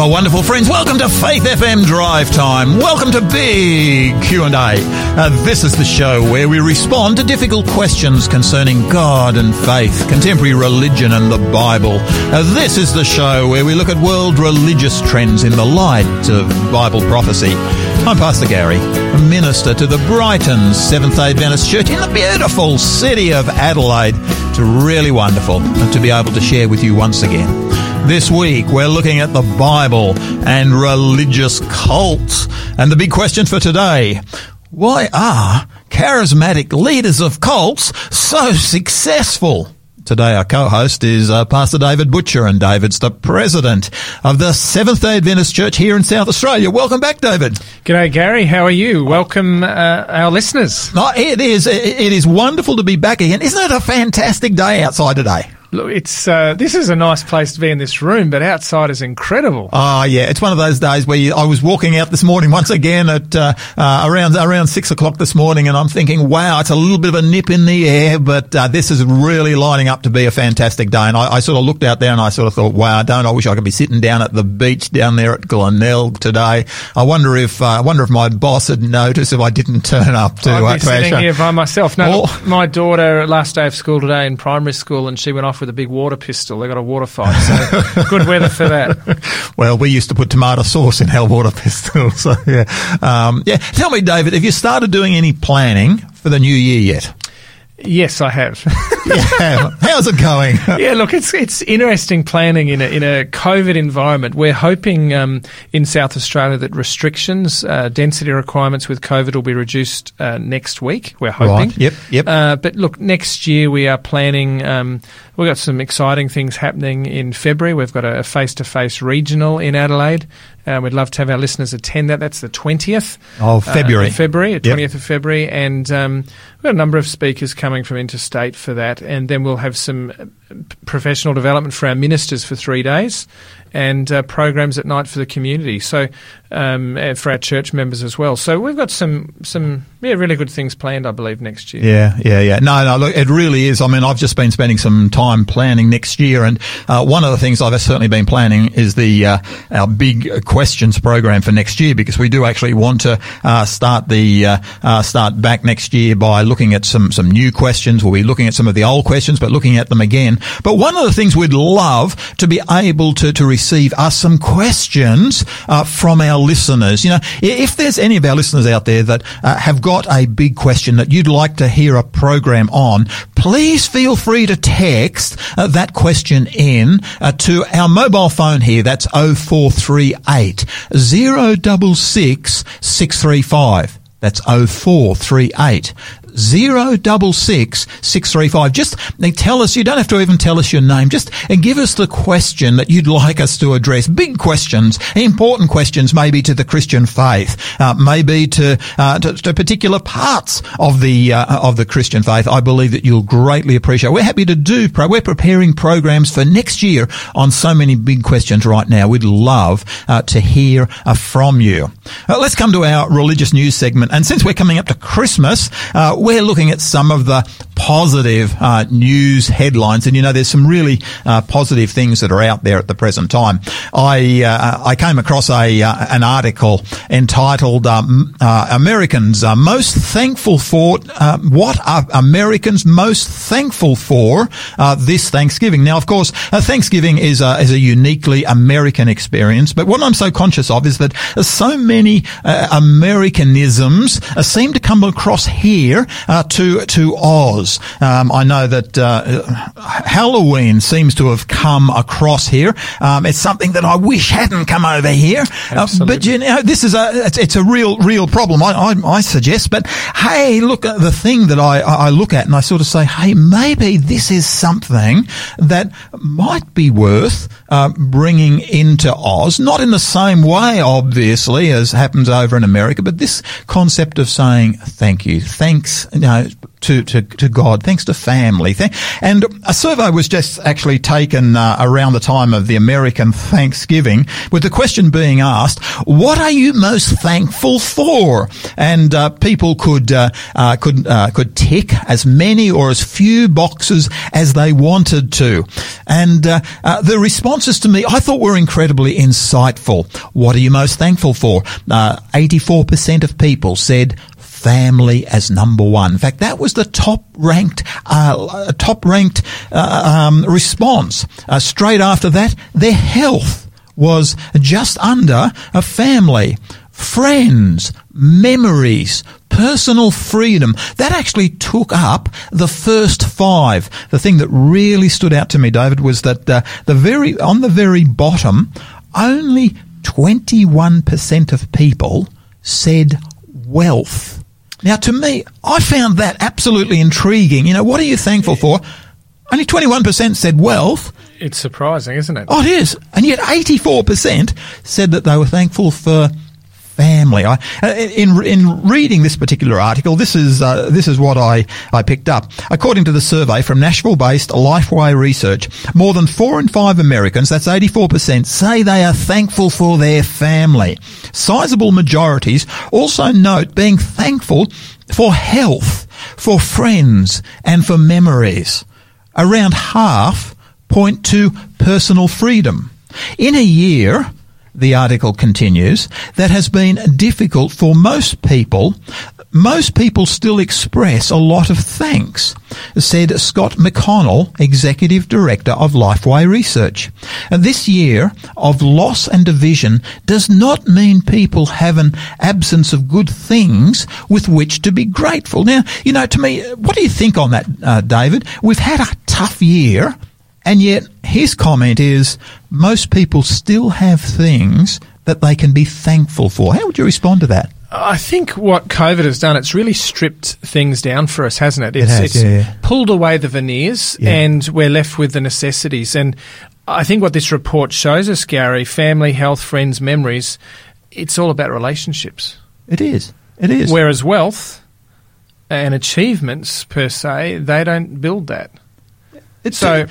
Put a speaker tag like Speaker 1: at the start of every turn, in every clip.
Speaker 1: my wonderful friends. Welcome to Faith FM Drive Time. Welcome to Big Q&A. Uh, this is the show where we respond to difficult questions concerning God and faith, contemporary religion and the Bible. Uh, this is the show where we look at world religious trends in the light of Bible prophecy. I'm Pastor Gary, a minister to the Brighton Seventh-day Adventist Church in the beautiful city of Adelaide. It's really wonderful to be able to share with you once again. This week, we're looking at the Bible and religious cults. And the big question for today, why are charismatic leaders of cults so successful? Today, our co-host is uh, Pastor David Butcher, and David's the president of the Seventh Day Adventist Church here in South Australia. Welcome back, David.
Speaker 2: G'day, Gary. How are you? Welcome, uh, our listeners.
Speaker 1: No, it is. It is wonderful to be back again. Isn't it a fantastic day outside today?
Speaker 2: Look, it's uh, this is a nice place to be in this room, but outside is incredible.
Speaker 1: Oh yeah, it's one of those days where you, I was walking out this morning once again at uh, uh, around around six o'clock this morning, and I'm thinking, wow, it's a little bit of a nip in the air, but uh, this is really lining up to be a fantastic day. And I, I, sort of looked out there and I sort of thought, wow, don't I wish I could be sitting down at the beach down there at Glenelg today. I wonder if uh, I wonder if my boss had noticed if I didn't turn up to.
Speaker 2: I'd be
Speaker 1: uh, to
Speaker 2: sitting here by myself. No,
Speaker 1: Oh.
Speaker 2: my daughter last day of school today in primary school, and she went off with a big water pistol. They got a water fight, so good weather for that.
Speaker 1: Well, we used to put tomato sauce in hell water pistols. So yeah, um, yeah. Tell me, David, have you started doing any planning for the new year yet?
Speaker 2: Yes, I have.
Speaker 1: Yeah. How's it going?
Speaker 2: yeah, look, it's it's interesting planning in a in a COVID environment. We're hoping um, in South Australia that restrictions, uh, density requirements with COVID will be reduced uh, next week. We're hoping.
Speaker 1: Right. Yep. Yep.
Speaker 2: Uh, but look, next year we are planning. Um, we've got some exciting things happening in February. We've got a face to face regional in Adelaide. Uh, we'd love to have our listeners attend that. That's the twentieth
Speaker 1: Oh, February.
Speaker 2: uh, February,
Speaker 1: Yep.
Speaker 2: twentieth of February, and um, we've got a number of speakers coming from interstate for that, and then we'll have some uh, professional development for our ministers for three days, and uh, programs at night for the community. So um, for our church members as well. So we've got some some yeah really good things planned, I believe, next year.
Speaker 1: Yeah, yeah, yeah. No, no, look, it really is. I mean, I've just been spending some time planning next year, and uh, one of the things I've certainly been planning is the uh, our big questions program for next year because we do actually want to uh, start the uh, uh, start back next year by looking at some some new questions. We'll be looking at some of the old questions, but looking at them again. But one of the things we'd love to be able to to receive are some questions uh, from our listeners. You know, if there's any of our listeners out there that uh, have got a big question that you'd like to hear a program on, please feel free to text uh, that question in uh, to our mobile phone here. That's 0438 066 635. That's 0438 066 635. Just tell us, you don't have to even tell us your name, just uh, give us the question that you'd like us to address. Big questions, important questions, maybe to the Christian faith, uh, maybe to, uh, to, to particular parts of the, uh, of the Christian faith. I believe that you'll greatly appreciate. We're happy to do, pro- we're preparing programs for next year on so many big questions right now. We'd love uh, to hear uh, from you. Uh, let's come to our religious news segment. And since we're coming up to Christmas, we're looking at some of the positive uh, news headlines. And you know, there's some really uh, positive things that are out there at the present time. I uh, I came across a uh, an article entitled um, uh, "Americans are most thankful for." Uh, what are Americans most thankful for this Thanksgiving? Now, of course, Thanksgiving is a, is a uniquely American experience. But what I'm so conscious of is that so many Americanisms seem to come across here uh, to to Oz. Um, I know that uh, Halloween seems to have come across here. Um, it's something that I wish hadn't come over here. Uh, but you know, this is a it's, it's a real real problem. I, I I suggest. But hey, look at the thing that I I look at and I sort of say, hey, maybe this is something that might be worth uh, bringing into Oz. Not in the same way, obviously, as happens over in America, but this concept of saying thank you, thanks you know, to, to, to God, thanks to family. And a survey was just actually taken uh, around the time of the American Thanksgiving with the question being asked, what are you most thankful for? And uh, people could, uh, uh could, uh, could tick as many or as few boxes as they wanted to. And uh, the responses to me, I thought were incredibly insightful. What are you most thankful for? 84% of people said family as number one. In fact, that was the top ranked, uh, top ranked uh, um, response. Uh, straight after that, their health was just under a family. Friends, memories, personal freedom. That actually took up the first five. The thing that really stood out to me, David, was that uh, the very on the very bottom, only 21% of people said wealth. Now, to me, I found that absolutely intriguing. You know, what are you thankful for? Only 21% said wealth.
Speaker 2: It's surprising, isn't it?
Speaker 1: Oh, it is. And yet 84% said that they were thankful for family. I, uh, in in reading this particular article, this is uh, this is what I I picked up. According to the survey from Nashville-based Lifeway Research, more than four in five Americans, that's 84%, say they are thankful for their family. Sizable majorities also note being thankful for health, for friends, and for memories. Around half point to personal freedom. In a year, the article continues, that has been difficult for most people. Most people still express a lot of thanks, said Scott McConnell, Executive Director of Lifeway Research. This year of loss and division does not mean people have an absence of good things with which to be grateful. Now, you know, to me, what do you think on that, uh, David? We've had a tough year. And yet, his comment is most people still have things that they can be thankful for. How would you respond to that?
Speaker 2: I think what COVID has done, it's really stripped things down for us, hasn't it?
Speaker 1: It's,
Speaker 2: it
Speaker 1: has, it's yeah.
Speaker 2: pulled away the veneers yeah. and we're left with the necessities. And I think what this report shows us, Gary, family, health, friends, memories, it's all about relationships.
Speaker 1: It is. It is.
Speaker 2: Whereas wealth and achievements per se, they don't build that. It's so. A-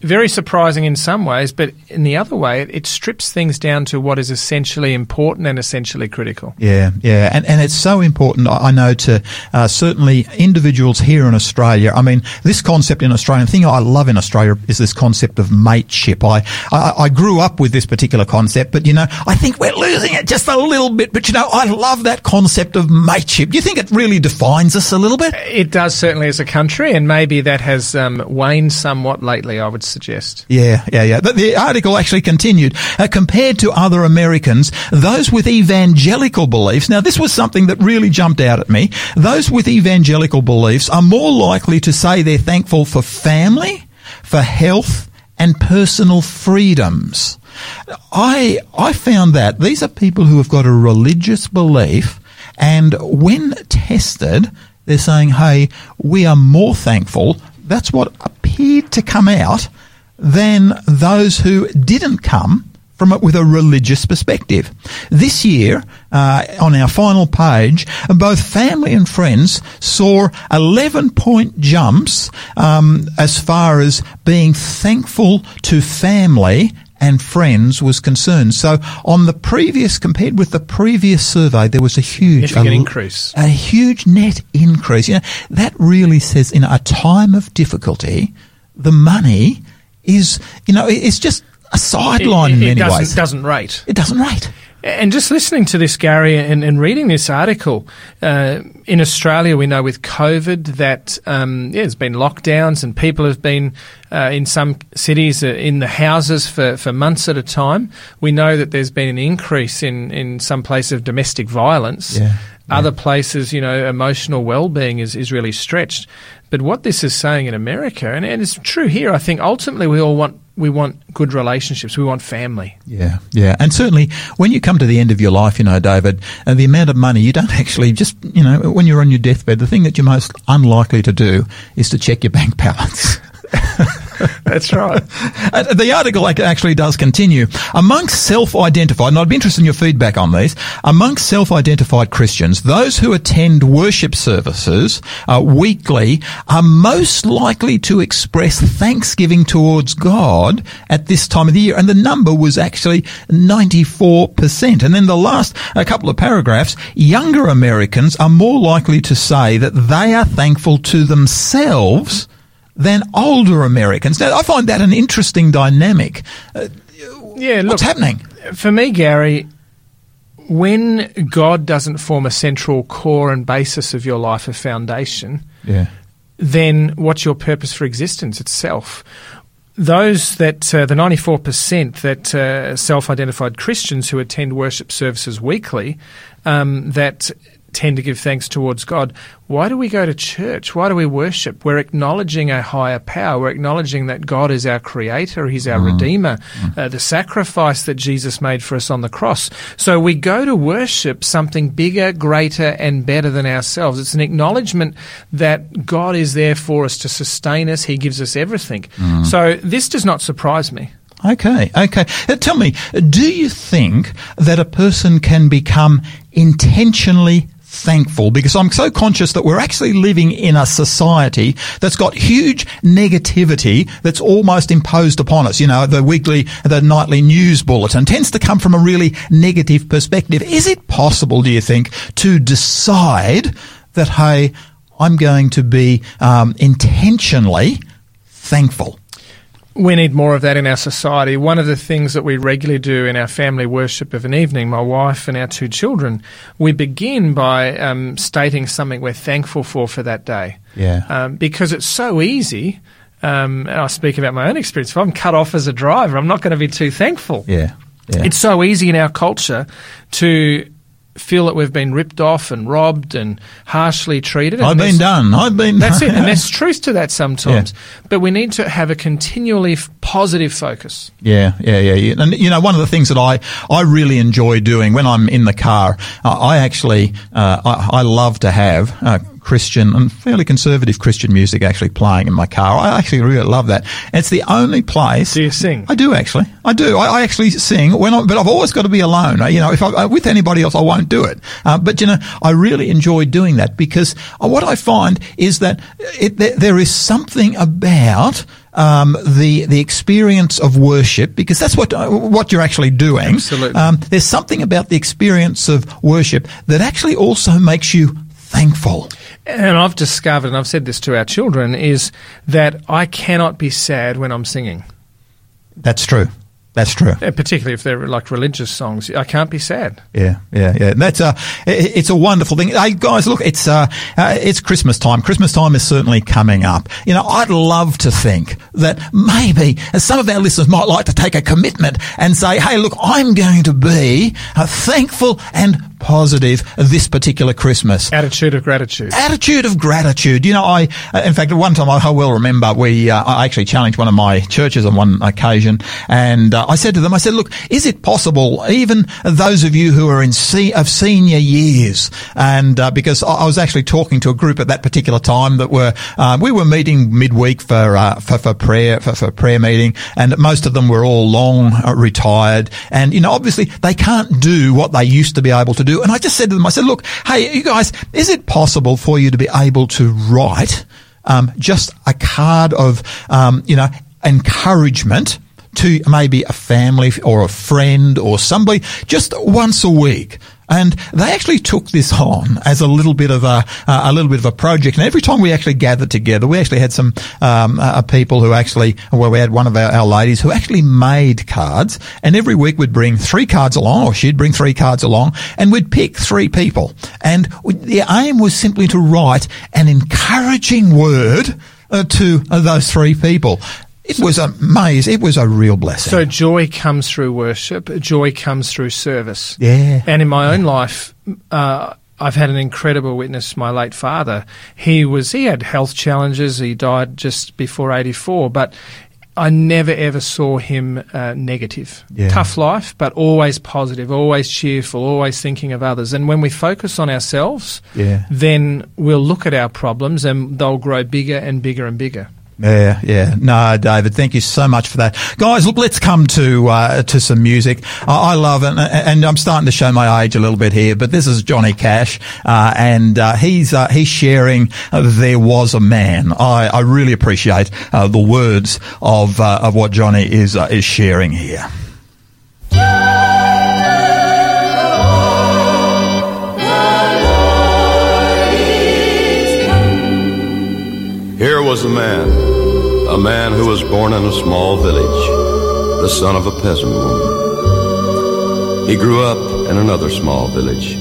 Speaker 2: very surprising in some ways, but in the other way, it, it, strips things down to what is essentially important and essentially critical.
Speaker 1: Yeah, yeah, and and it's so important. I know to uh, certainly individuals here in Australia. I mean, this concept in Australia, the thing I love in Australia is this concept of mateship. I, I I grew up with this particular concept, but you know, I think we're losing it just a little bit. But you know, I love that concept of mateship. Do you think it really defines us a little bit?
Speaker 2: It does certainly as a country, and maybe that has um, waned somewhat lately. I would suggest.
Speaker 1: Yeah, yeah, yeah. But the article actually continued. Uh, compared to other Americans, those with evangelical beliefs, now this was something that really jumped out at me. Those with evangelical beliefs are more likely to say they're thankful for family, for health, and personal freedoms. I, I found that these are people who have got a religious belief and when tested, they're saying, hey, we are more thankful. That's what appeared to come out than those who didn't come from it with a religious perspective. This year, uh, on our final page, both family and friends saw 11 point jumps um, as far as being thankful to family and friends was concerned. So on the previous, compared with the previous survey, there was a huge
Speaker 2: a, increase,
Speaker 1: a huge net increase. You know, that really says in a time of difficulty, the money is, you know, it's just a sideline
Speaker 2: it, it,
Speaker 1: in many
Speaker 2: it doesn't,
Speaker 1: ways.
Speaker 2: doesn't rate.
Speaker 1: It doesn't rate.
Speaker 2: And just listening to this, Gary, and, and reading this article, uh, in Australia, we know with COVID that um, yeah, there's been lockdowns and people have been uh, in some cities uh, in the houses for, for months at a time. We know that there's been an increase in, in some places of domestic violence.
Speaker 1: Yeah.
Speaker 2: Other places, you know, emotional well-being is, is really stretched. But what this is saying in America, and, and it's true here, I think ultimately we all want we want good relationships. We want family.
Speaker 1: Yeah, yeah, and certainly when you come to the end of your life, you know, David, the amount of money you don't actually just, you know, when you're on your deathbed, the thing that you're most unlikely to do is to check your bank balance.
Speaker 2: That's right.
Speaker 1: Uh, the article actually does continue. Amongst self-identified, and I'd be interested in your feedback on these, amongst self-identified Christians, those who attend worship services uh, weekly are most likely to express thanksgiving towards God at this time of the year. And the number was actually 94%. And then the last a couple of paragraphs, younger Americans are more likely to say that they are thankful to themselves than older Americans. Now, I find that an interesting dynamic. Uh,
Speaker 2: Yeah, look,
Speaker 1: what's happening?
Speaker 2: for me, Gary, when God doesn't form a central core and basis of your life, a foundation,
Speaker 1: Yeah.
Speaker 2: then what's your purpose for existence itself? Those that, uh, the 94% that uh, self identified Christians who attend worship services weekly, um, that tend to give thanks towards God. Why do we go to church? Why do we worship? We're acknowledging a higher power. We're acknowledging that God is our creator. He's our redeemer. Uh, the sacrifice that Jesus made for us on the cross. So we go to worship something bigger, greater, and better than ourselves. It's an acknowledgement that God is there for us to sustain us. He gives us everything. So this does not surprise me.
Speaker 1: Okay, okay. Uh, tell me, do you think that a person can become intentionally thankful because I'm so conscious that we're actually living in a society that's got huge negativity that's almost imposed upon us. You know, the weekly, the nightly news bulletin tends to come from a really negative perspective. Is it possible, do you think, to decide that, hey, I'm going to be um, intentionally thankful?
Speaker 2: We need more of that in our society. One of the things that we regularly do in our family worship of an evening, my wife and our two children, we begin by um, stating something we're thankful for for that day.
Speaker 1: Yeah.
Speaker 2: Um, because it's so easy. Um, and I speak about my own experience. If I'm cut off as a driver, I'm not going to be too thankful.
Speaker 1: Yeah. Yeah.
Speaker 2: It's so easy in our culture to feel that we've been ripped off and robbed and harshly treated.
Speaker 1: I've been done. I've been.
Speaker 2: That's it, and there's truth to that sometimes. But we need to have a continually f- positive focus.
Speaker 1: Yeah, yeah, yeah, yeah. And you know, one of the things that I I really enjoy doing when I'm in the car, uh, I actually uh, I, I love to have. Uh, Christian and fairly conservative Christian music actually playing in my car. I actually really love that. And it's the only place.
Speaker 2: Do you sing?
Speaker 1: I do actually. I do. I, I actually sing when, I, but I've always got to be alone. You know, if I, with anybody else, I won't do it. Uh, but you know, I really enjoy doing that because uh, what I find is that it, there, there is something about um, the the experience of worship because that's what uh, what you're actually doing.
Speaker 2: Absolutely.
Speaker 1: Um, there's something about the experience of worship that actually also makes you thankful.
Speaker 2: And I've discovered, and I've said this to our children, is that I cannot be sad when I'm singing.
Speaker 1: That's true. That's true.
Speaker 2: Uh, Particularly if they're like religious songs, I can't be sad.
Speaker 1: Yeah, yeah, yeah. That's a, it's a wonderful thing. Hey guys, look, it's uh, uh, it's Christmas time. Christmas time is certainly coming up. You know, I'd love to think that maybe some of our listeners might like to take a commitment and say, "Hey, look, I'm going to be uh, thankful and positive this particular Christmas."
Speaker 2: Attitude of gratitude.
Speaker 1: attitude of gratitude. You know, I, uh, in fact, at one time I, I well remember we, uh, I actually challenged one of my churches on one occasion and uh, I said to them, I said, look, is it possible, even those of you who are in se- of senior years, and uh, because I, I was actually talking to a group at that particular time that were, uh, we were meeting midweek for, uh, for, for prayer, for, for prayer meeting, and most of them were all long uh, retired, and you know, obviously they can't do what they used to be able to do. And I just said to them, I said, look, hey, you guys, is it possible for you to be able to write um, just a card of, um, you know, encouragement to maybe a family or a friend or somebody just once a week? And they actually took this on as a little bit of a uh, a little bit of a project. And every time we actually gathered together, we actually had some um, uh, people who actually, well, we had one of our, our ladies who actually made cards. And every week we'd bring three cards along, or she'd bring three cards along, and we'd pick three people. And the aim was simply to write an encouraging word uh, to uh, those three people. It was amazing. It was a real blessing.
Speaker 2: So joy comes through worship. Joy comes through service.
Speaker 1: Yeah.
Speaker 2: And in my own life, uh, I've had an incredible witness. My late father, he was he had health challenges. He died just before eighty four, but. I never ever saw him uh, negative.
Speaker 1: Yeah.
Speaker 2: Tough life, but always positive, always cheerful, always thinking of others. And when we focus on ourselves,
Speaker 1: Yeah.
Speaker 2: then we'll look at our problems and they'll grow bigger and bigger and bigger.
Speaker 1: Yeah, yeah. No, David, thank you so much for that. Guys, look, let's come to uh, to some music. I, I love it, and I'm starting to show my age a little bit here, but this is Johnny Cash, uh, and uh, he's uh, he's sharing "There Was a Man." I, I really appreciate uh, the words of uh, of what Johnny is is sharing here.
Speaker 3: Here was a man, a man who was born in a small village, the son of a peasant woman. He grew up in another small village.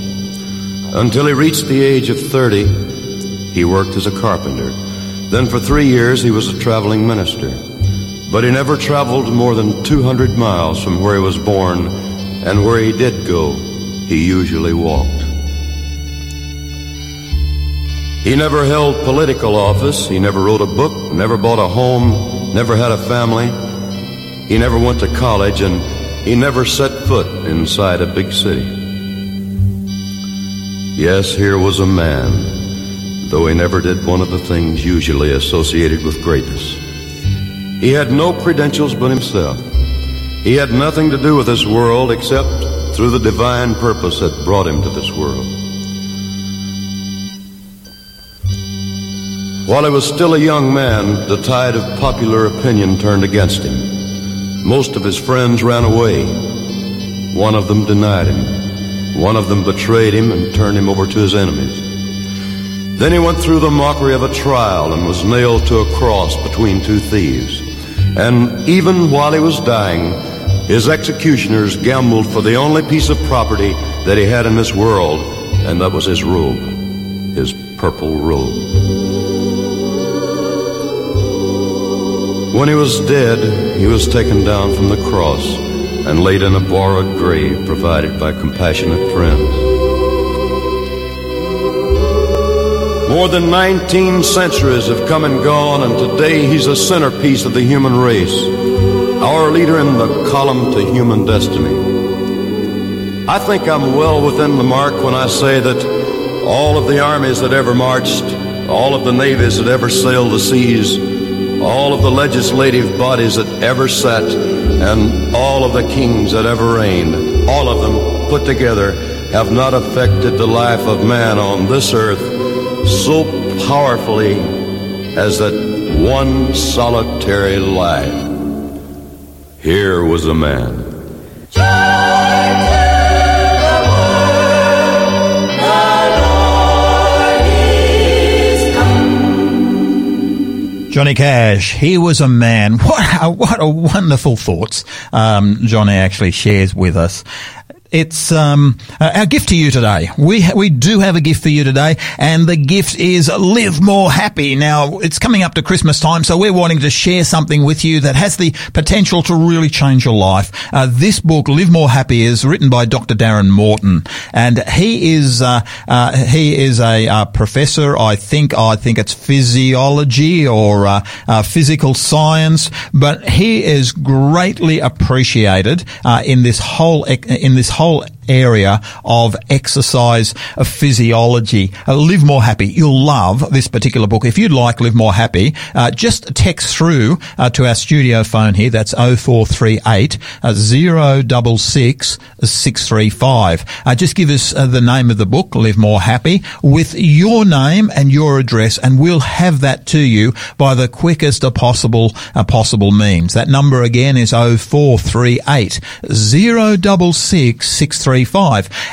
Speaker 3: Until he reached the age of 30, he worked as a carpenter. Then for three years he was a traveling minister. But he never traveled more than 200 miles from where he was born, and where he did go, he usually walked. He never held political office. He never wrote a book, never bought a home, never had a family. He never went to college, and he never set foot inside a big city. Yes, here was a man, though he never did one of the things usually associated with greatness. He had no credentials but himself. He had nothing to do with this world except through the divine purpose that brought him to this world. While he was still a young man, the tide of popular opinion turned against him. Most of his friends ran away. One of them denied him. One of them betrayed him and turned him over to his enemies. Then he went through the mockery of a trial and was nailed to a cross between two thieves. And even while he was dying, his executioners gambled for the only piece of property that he had in this world, and that was his robe, his purple robe. When he was dead, he was taken down from the cross and laid in a borrowed grave provided by compassionate friends. More than 19 centuries have come and gone, and today he's a centerpiece of the human race, our leader in the column to human destiny. I think I'm well within the mark when I say that all of the armies that ever marched, all of the navies that ever sailed the seas, all of the legislative bodies that ever sat, and all of the kings that ever reigned, all of them put together, have not affected the life of man on this earth so powerfully as that one solitary life. Here was a man.
Speaker 1: Johnny Cash, he was a man. What a, what a wonderful thoughts um, Johnny actually shares with us. It's um, uh, our gift to you today. We ha- we do have a gift for you today, and the gift is live more happy. Now it's coming up to Christmas time, so we're wanting to share something with you that has the potential to really change your life. Uh, this book, Live More Happy, is written by Dr. Darren Morton, and he is uh, uh he is a uh, professor. I think I think it's physiology or uh, physical science, but he is greatly appreciated in this whole in this whole area of exercise of physiology. Uh, Live More Happy. You'll love this particular book. If you'd like Live More Happy, uh, just text through uh, to our studio phone here. That's 0438 uh, 066 635. Uh, just give us uh, the name of the book, Live More Happy, with your name and your address, and we'll have that to you by the quickest possible possible means. That number again is 0438 066 635.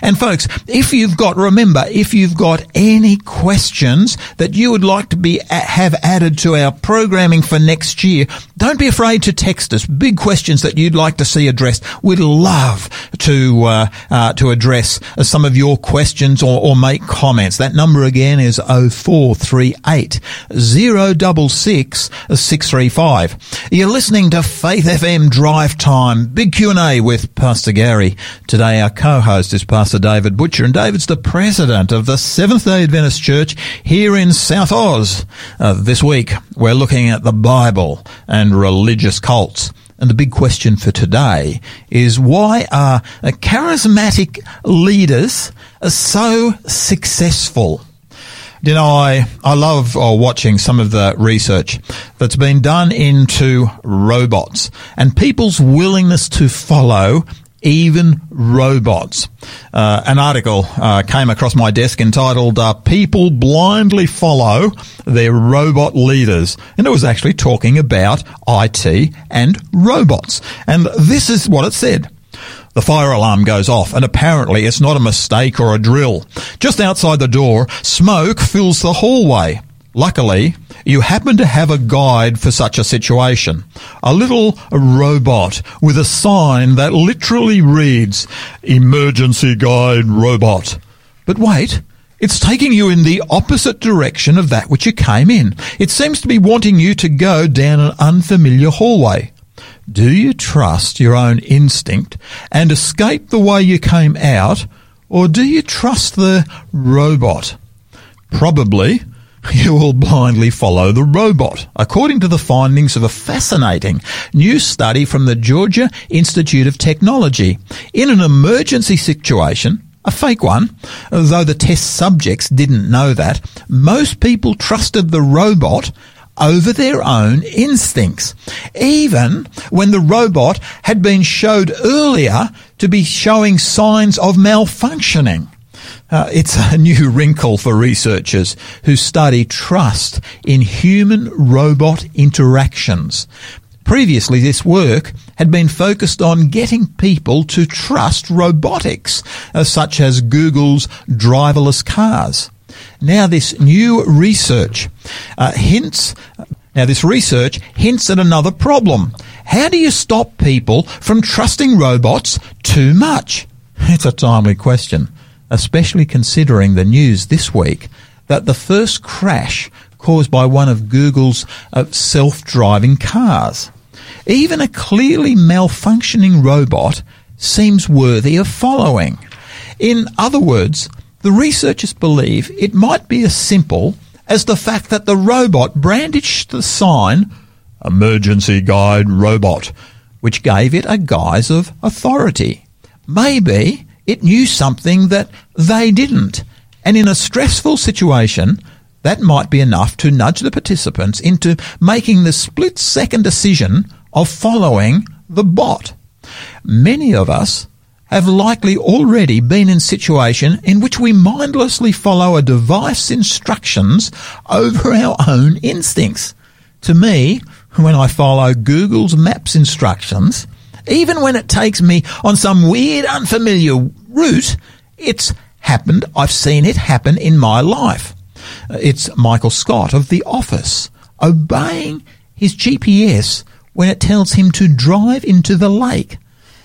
Speaker 1: And folks, if you've got, remember, if you've got any questions that you would like to be, have added to our programming for next year, don't be afraid to text us. Big questions that you'd like to see addressed. We'd love to, uh, uh, to address some of your questions or, or make comments. That number again is 0438 066 635. You're listening to Faith FM Drive Time. Big Q&A with Pastor Gary. Today our co co-host is Pastor David Butcher, and David's the president of the Seventh Day Adventist Church here in South Oz. Uh, this week, we're looking at the Bible and religious cults. And the big question for today is why are charismatic leaders so successful? You know, I, I love uh, watching some of the research that's been done into robots and people's willingness to follow even robots. Uh, an article uh, came across my desk entitled uh, People Blindly Follow Their Robot Leaders. And it was actually talking about IT and robots. And this is what it said. The fire alarm goes off, and apparently it's not a mistake or a drill. Just outside the door, smoke fills the hallway. Luckily, you happen to have a guide for such a situation. A little robot with a sign that literally reads, Emergency Guide Robot. But wait, it's taking you in the opposite direction of that which you came in. It seems to be wanting you to go down an unfamiliar hallway. Do you trust your own instinct and escape the way you came out, or do you trust the robot? Probably you will blindly follow the robot, according to the findings of a fascinating new study from the Georgia Institute of Technology. In an emergency situation, a fake one, though the test subjects didn't know that, most people trusted the robot over their own instincts, even when the robot had been showed earlier to be showing signs of malfunctioning. Uh, it's a new wrinkle for researchers who study trust in human robot interactions. Previously, this work had been focused on getting people to trust robotics, uh, such as Google's driverless cars. Now, this new research uh, hints. Now, this research hints at another problem. How do you stop people from trusting robots too much? It's a timely question, especially considering the news this week that the first crash caused by one of Google's uh, self-driving cars. Even a clearly malfunctioning robot seems worthy of following. In other words, the researchers believe it might be as simple as the fact that the robot brandished the sign Emergency Guide Robot, which gave it a guise of authority. Maybe it knew something that they didn't, and in a stressful situation, that might be enough to nudge the participants into making the split second decision of following the bot. Many of us have likely already been in situation in which we mindlessly follow a device instructions over our own instincts. To me, when I follow Google's Maps instructions, even when it takes me on some weird unfamiliar route, it's happened. I've seen it happen in my life. It's Michael Scott of The Office obeying his GPS when it tells him to drive into the lake.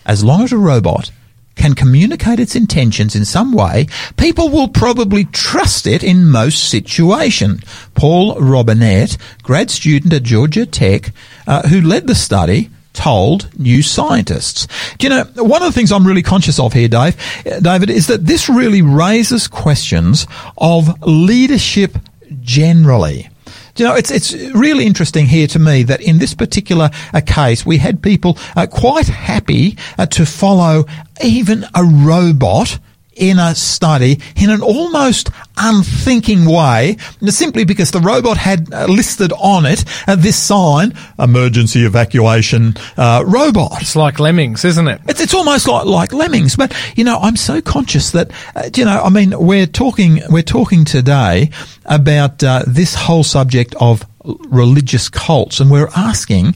Speaker 1: As long as a robot can communicate its intentions in some way, people will probably trust it in most situations. Paul Robinette, grad student at Georgia Tech, uh, who led the study, told new scientists. Do you know, one of the things I'm really conscious of here, Dave, David, is that this really raises questions of leadership generally you know, it's it's really interesting here to me that in this particular uh, case, we had people uh, quite happy uh, to follow even a robot in a study in an almost unthinking way, simply because the robot had uh, listed on it uh, this sign, emergency evacuation uh, robot.
Speaker 2: It's like lemmings, isn't it?
Speaker 1: It's, it's almost like, like lemmings. But, you know, I'm so conscious that, uh, you know, I mean, we're talking, we're talking today about uh, this whole subject of religious cults and we're asking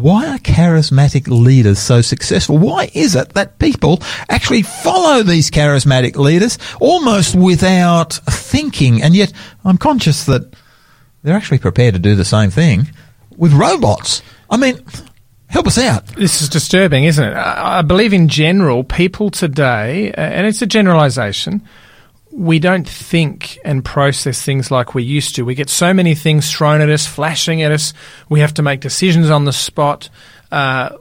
Speaker 1: why are charismatic leaders so successful? Why is it that people actually follow these charismatic leaders almost without thinking? And yet I'm conscious that they're actually prepared to do the same thing with robots. I mean, help us out.
Speaker 2: This is disturbing, isn't it? I believe in general, people today, and it's a generalization, we don't think and process things like we used to. We get so many things thrown at us, flashing at us. We have to make decisions on the spot. Uh,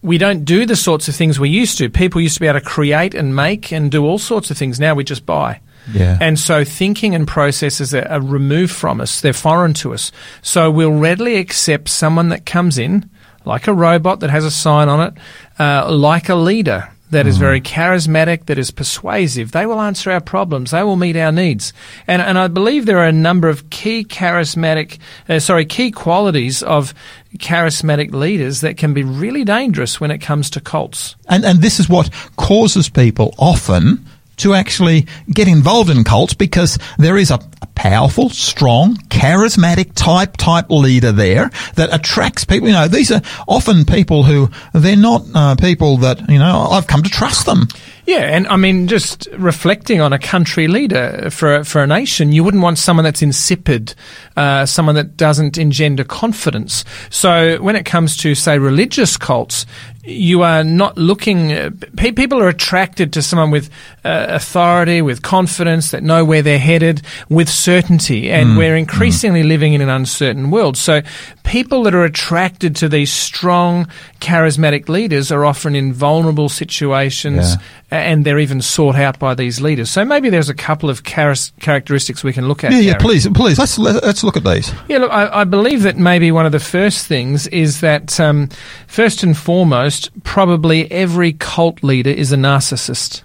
Speaker 2: we don't do the sorts of things we used to. People used to be able to create and make and do all sorts of things. Now we just buy.
Speaker 1: Yeah.
Speaker 2: And so thinking and processes are, are removed from us. They're foreign to us. So we'll readily accept someone that comes in like a robot that has a sign on it, uh, like a leader. That is very charismatic, that is persuasive. They will answer our problems. They will meet our needs. And, and I believe there are a number of key charismatic, uh, sorry, key qualities of charismatic leaders that can be really dangerous when it comes to cults.
Speaker 1: And, and this is what causes people often to actually get involved in cults because there is a, powerful, strong, charismatic type type leader there that attracts people. You know, these are often people who they're not uh, people that you know I've come to trust them.
Speaker 2: Yeah, and I mean, just reflecting on a country leader for for a nation, you wouldn't want someone that's insipid, uh, someone that doesn't engender confidence. So when it comes to say religious cults, you are not looking. Uh, pe- people are attracted to someone with uh, authority, with confidence, that know where they're headed, with certainty. And mm. we're increasingly mm. living in an uncertain world. So people that are attracted to these strong, charismatic leaders are often in vulnerable situations, yeah. And they're even sought out by these leaders. So maybe there's a couple of char- characteristics we can look at.
Speaker 1: Yeah, yeah. Please, please, let's let's look at these.
Speaker 2: Yeah, look, I, I believe that maybe one of the first things is that um, first and foremost probably every cult leader is a narcissist.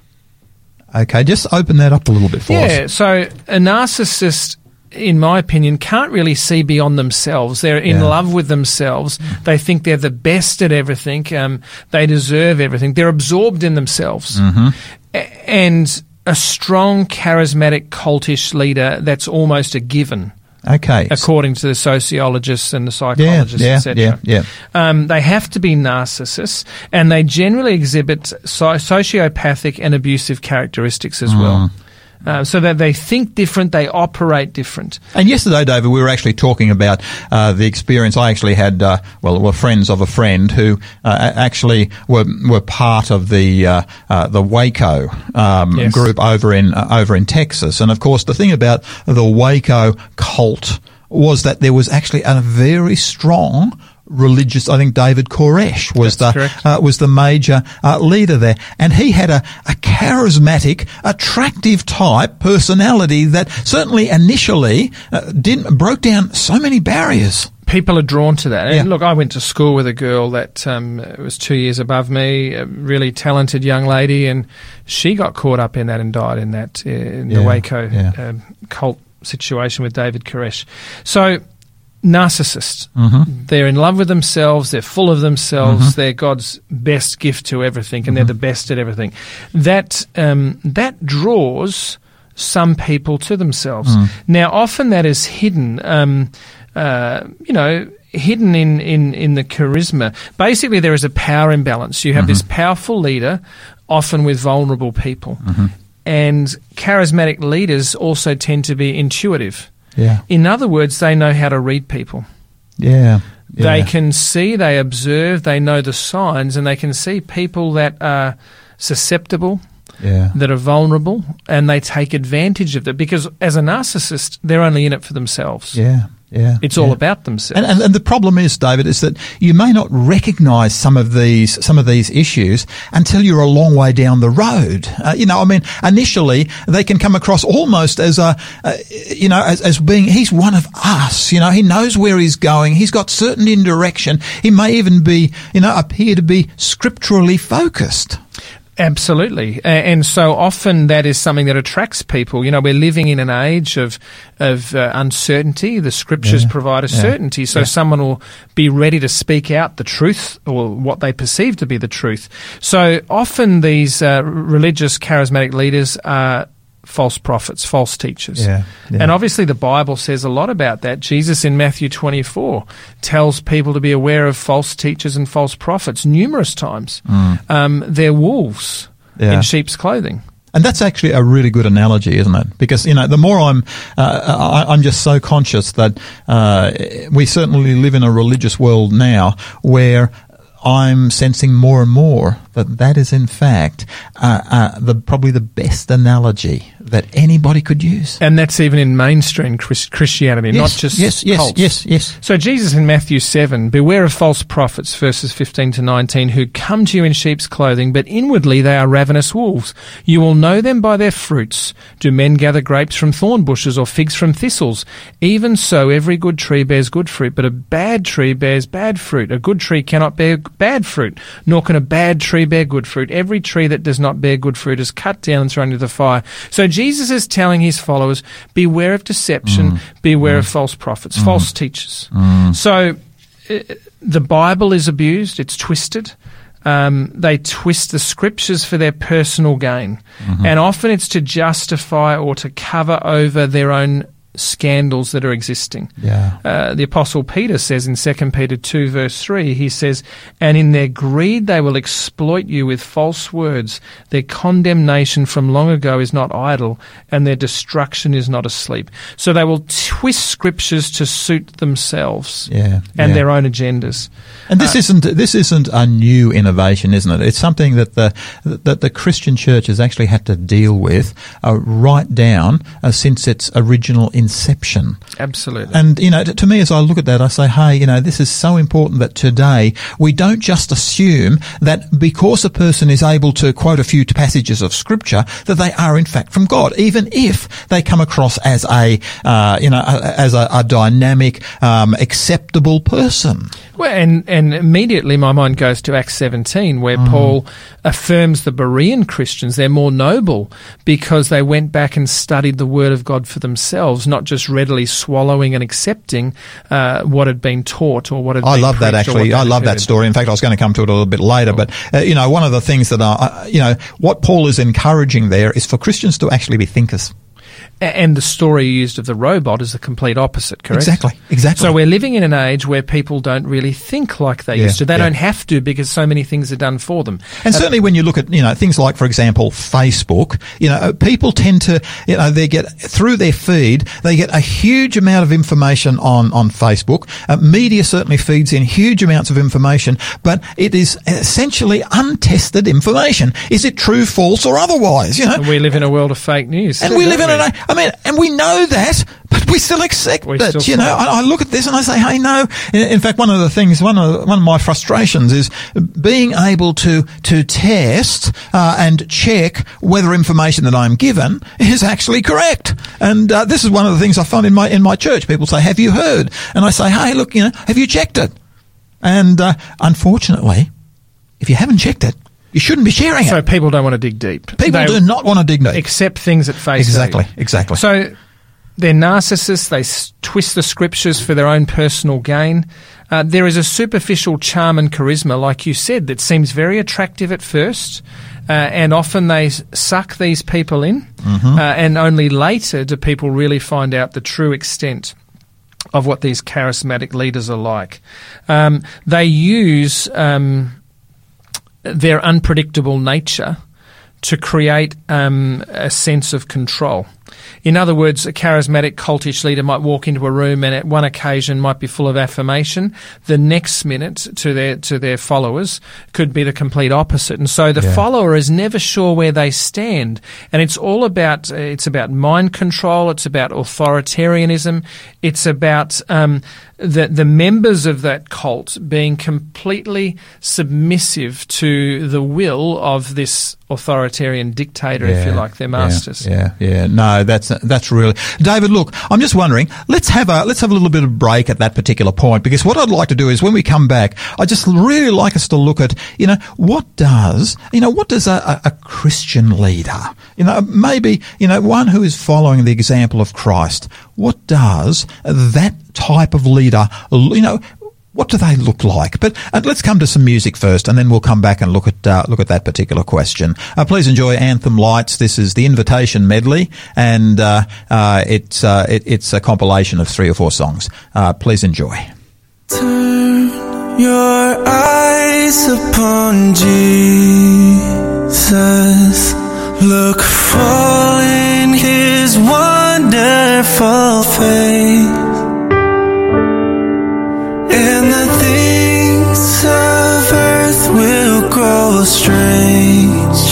Speaker 1: Okay, just open that up a little bit for
Speaker 2: yeah,
Speaker 1: us.
Speaker 2: Yeah, so a narcissist in my opinion, can't really see beyond themselves. They're in yeah. love with themselves. They think they're the best at everything. Um, they deserve everything. They're absorbed in themselves.
Speaker 1: Mm-hmm.
Speaker 2: A- and a strong, charismatic, cultish leader, that's almost a given.
Speaker 1: Okay.
Speaker 2: According to the sociologists and the psychologists,
Speaker 1: yeah, yeah,
Speaker 2: etc.
Speaker 1: Yeah, yeah.
Speaker 2: Um, they have to be narcissists, and they generally exhibit so- sociopathic and abusive characteristics as mm. well. Uh, so that they think different, they operate different.
Speaker 1: And yesterday, David, we were actually talking about uh, the experience. I actually had, uh, well, were friends of a friend who uh, actually were were part of the uh, uh, the Waco um, yes. group over in over in Texas. And of course, the thing about the Waco cult was that there was actually a very strong religious. I think David Koresh was
Speaker 2: That's
Speaker 1: the uh, was the major uh, leader there, and he had a, a charismatic, attractive type personality that certainly initially uh, didn't broke down so many barriers.
Speaker 2: People are drawn to that. Yeah. look, I went to school with a girl that um, was two years above me, a really talented young lady, and she got caught up in that and died in that in yeah. the Waco yeah. Um, cult situation with David Koresh. So narcissists.
Speaker 1: Mm-hmm.
Speaker 2: They're in love with themselves. They're full of themselves. Mm-hmm. They're God's best gift to everything, and mm-hmm. they're the best at everything. That um, that draws some people to themselves.
Speaker 1: Mm.
Speaker 2: Now, often that is hidden. Um, uh, you know. Hidden in, in, in the charisma. Basically, there is a power imbalance. You have this mm-hmm. powerful leader, often with vulnerable people.
Speaker 1: Mm-hmm.
Speaker 2: And charismatic leaders also tend to be intuitive.
Speaker 1: Yeah.
Speaker 2: In other words, they know how to read people.
Speaker 1: Yeah.
Speaker 2: yeah. They can see, they observe, they know the signs, and they can see people that are susceptible,
Speaker 1: yeah.
Speaker 2: that are vulnerable, and they take advantage of that because as a narcissist, they're only in it for themselves.
Speaker 1: Yeah. Yeah,
Speaker 2: it's
Speaker 1: yeah.
Speaker 2: all about themselves.
Speaker 1: And, and, and, the problem is, David, is that you may not recognise some of these some of these issues until you're a long way down the road. Uh, you know, I mean, initially they can come across almost as a, uh, you know, as, as being he's one of us. You know, he knows where he's going. He's got certain in direction. He may even be, you know, appear to be scripturally focused.
Speaker 2: Absolutely, and so often that is something that attracts people. You know, we're living in an age of of uh, uncertainty. The scriptures yeah. provide a yeah. certainty, so yeah. someone will be ready to speak out the truth or what they perceive to be the truth. So often these uh, religious charismatic leaders are false prophets, false teachers.
Speaker 1: Yeah, yeah.
Speaker 2: And obviously, the Bible says a lot about that. Jesus in Matthew 24 tells people to be aware of false teachers and false prophets numerous times.
Speaker 1: Mm.
Speaker 2: Um, they're wolves yeah. in sheep's clothing.
Speaker 1: And that's actually a really good analogy, isn't it? Because you know, the more I'm, uh, I, am just so conscious that uh, we certainly live in a religious world now where I'm sensing more and more that that is in fact uh, uh, the probably the best analogy that anybody could use.
Speaker 2: And that's even in mainstream Christianity,
Speaker 1: yes,
Speaker 2: not just
Speaker 1: yes, yes,
Speaker 2: cults.
Speaker 1: yes, yes.
Speaker 2: So Jesus in Matthew seven, beware of false prophets, verses fifteen to nineteen, who come to you in sheep's clothing, but inwardly they are ravenous wolves. You will know them by their fruits. Do men gather grapes from thorn bushes or figs from thistles? Even so, every good tree bears good fruit, but a bad tree bears bad fruit. A good tree cannot bear bad fruit, nor can a bad tree bear good fruit. Every tree that does not bear good fruit is cut down and thrown into the fire. So Jesus is telling his followers, beware of deception, mm. beware mm. of false prophets, mm. false teachers.
Speaker 1: Mm.
Speaker 2: So uh, the Bible is abused, it's twisted. Um, they twist the scriptures for their personal gain.
Speaker 1: Mm-hmm.
Speaker 2: And often it's to justify or to cover over their own scandals that are existing.
Speaker 1: Yeah.
Speaker 2: Uh, the Apostle Peter says in 2 Peter 2, verse 3, he says, And in their greed they will exploit you with false words. Their condemnation from long ago is not idle, and their destruction is not asleep. So they will twist scriptures to suit themselves
Speaker 1: yeah,
Speaker 2: and
Speaker 1: yeah.
Speaker 2: their own agendas.
Speaker 1: And this
Speaker 2: uh,
Speaker 1: isn't this isn't a new innovation, isn't it? It's something that the that the Christian church has actually had to deal with uh, right down uh, since its original inception.
Speaker 2: Absolutely.
Speaker 1: And, you know, to, to, me, as I look at that, I say, hey, you know, this is so important that today we don't just assume that because a person is able to quote a few passages of scripture that they are in fact from God, even if they come across as a, uh, you know, as a, a dynamic, um, acceptable person.
Speaker 2: Well, and, and immediately my mind goes to Acts 17, where mm. Paul affirms the Berean Christians. They're more noble because they went back and studied the Word of God for themselves, not just readily swallowing and accepting uh, what had been taught or what had
Speaker 1: I
Speaker 2: been
Speaker 1: love that actually. I love that story. In fact, I was going to come to it a little bit later, but uh, you know, one of the things that are, you know, what Paul is encouraging there is for Christians to actually be thinkers.
Speaker 2: And the story used of the robot is the complete opposite, correct?
Speaker 1: Exactly, exactly.
Speaker 2: So we're living in an age where people don't really think like they yeah, used to. They yeah. don't have to because so many things are done for them.
Speaker 1: And uh, certainly when you look at, you know, things like, for example, Facebook, you know, people tend to, you know, they get, through their feed, they get a huge amount of information on, on Facebook. Uh, media certainly feeds in huge amounts of information, but it is essentially untested information. Is it true, false, or otherwise, you know?
Speaker 2: And we live in a world of fake news.
Speaker 1: And we live in a, I mean, and we know that, but we still accept we it. Still you know, I, I, look at this and I say, hey, no. In, in, fact, one of the things, one of one of my frustrations is being able to to test uh, and check whether information that I'm given is actually correct. And uh, this is one of the things I find in my in my church. People say, "Have you heard?" And I say, "Hey, look, you know, have you checked it?" And uh, unfortunately, if you haven't checked it, you shouldn't be sharing
Speaker 2: so
Speaker 1: it.
Speaker 2: So people don't want to dig deep.
Speaker 1: People they do not want to dig deep.
Speaker 2: Accept things at face
Speaker 1: Exactly, exactly.
Speaker 2: So they're narcissists. They twist the scriptures for their own personal gain. Uh, there is a superficial charm and charisma, like you said, that seems very attractive at first. Uh, and often they suck these people in,
Speaker 1: mm-hmm.
Speaker 2: uh, and only later do people really find out the true extent of what these charismatic leaders are like. Um, they use um, their unpredictable nature to create um, a sense of control. In other words, a charismatic cultish leader might walk into a room and at one occasion might be full of affirmation. The next minute to their to their followers could be the complete opposite. And so the yeah. follower is never sure where they stand. And it's all about it's about mind control. It's about authoritarianism. It's about um, the the members of that cult being completely submissive to the will of this authoritarian dictator, yeah, if you like, their masters.
Speaker 1: Yeah, yeah, yeah. No, that's that's really David. Look, I'm just wondering. Let's have a let's have a little bit of break at that particular point because what I'd like to do is when we come back, I just really like us to look at you know what does you know what does a, a Christian leader you know maybe you know one who is following the example of Christ. What does that type of leader you know what do they look like? But uh, let's come to some music first, and then we'll come back and look at uh, look at that particular question. Uh, please enjoy Anthem Lights. This is the Invitation Medley, and uh, uh, it's uh, it, it's a compilation of three or four songs. please enjoy.
Speaker 4: Turn your eyes upon Jesus. Look full in His wonderful face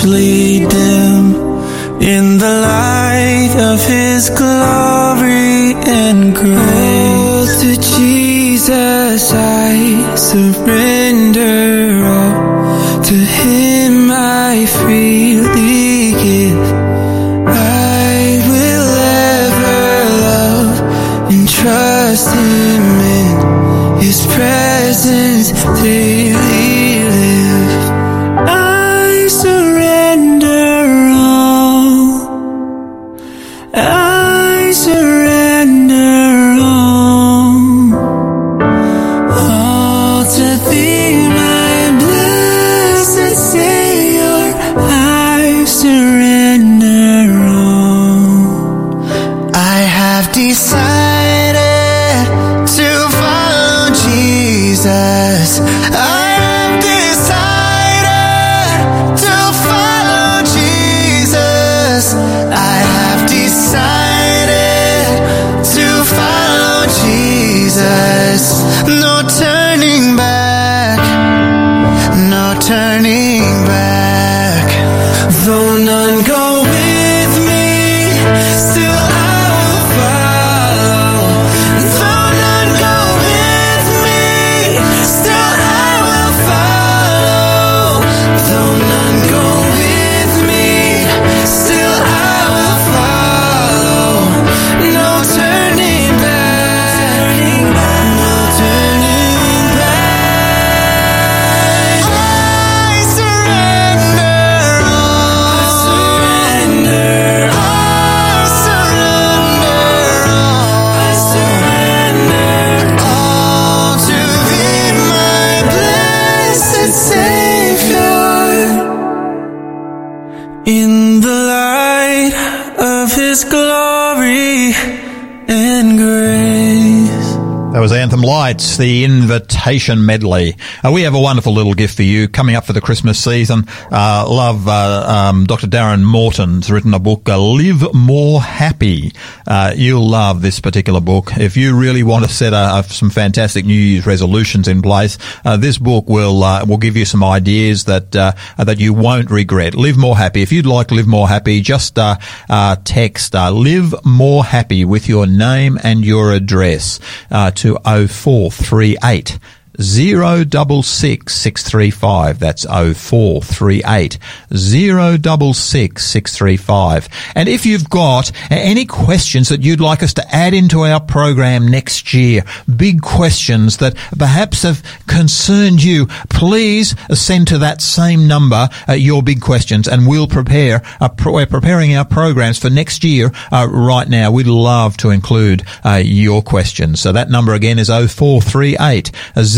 Speaker 4: strangely dim in the light of His glory and grace. Oh, to Jesus I surrender all. To Him I freely give. I will ever love and trust Him in his presence and grace.
Speaker 1: That was Anthem Lights, the invitation medley. Uh, we have a wonderful little gift for you coming up for the Christmas season. Uh, love, uh, um, Dr. Darren Morton's written a book, uh, Live More Happy. Uh, you'll love this particular book. If you really want to set a, some fantastic New Year's resolutions in place, uh, this book will will give you some ideas that that you won't regret. Live More Happy. If you'd like to live more happy, just text Live More Happy with your name and your address to 0438 zero double six six three five. That's oh four three eight zero double six six three five. And if you've got any questions that you'd like us to add into our program next year, big questions that perhaps have concerned you, please send to that same number uh, your big questions, and we'll prepare. Uh, we're preparing our programs for next year uh, right now. We'd love to include uh, your questions. So that number again is oh four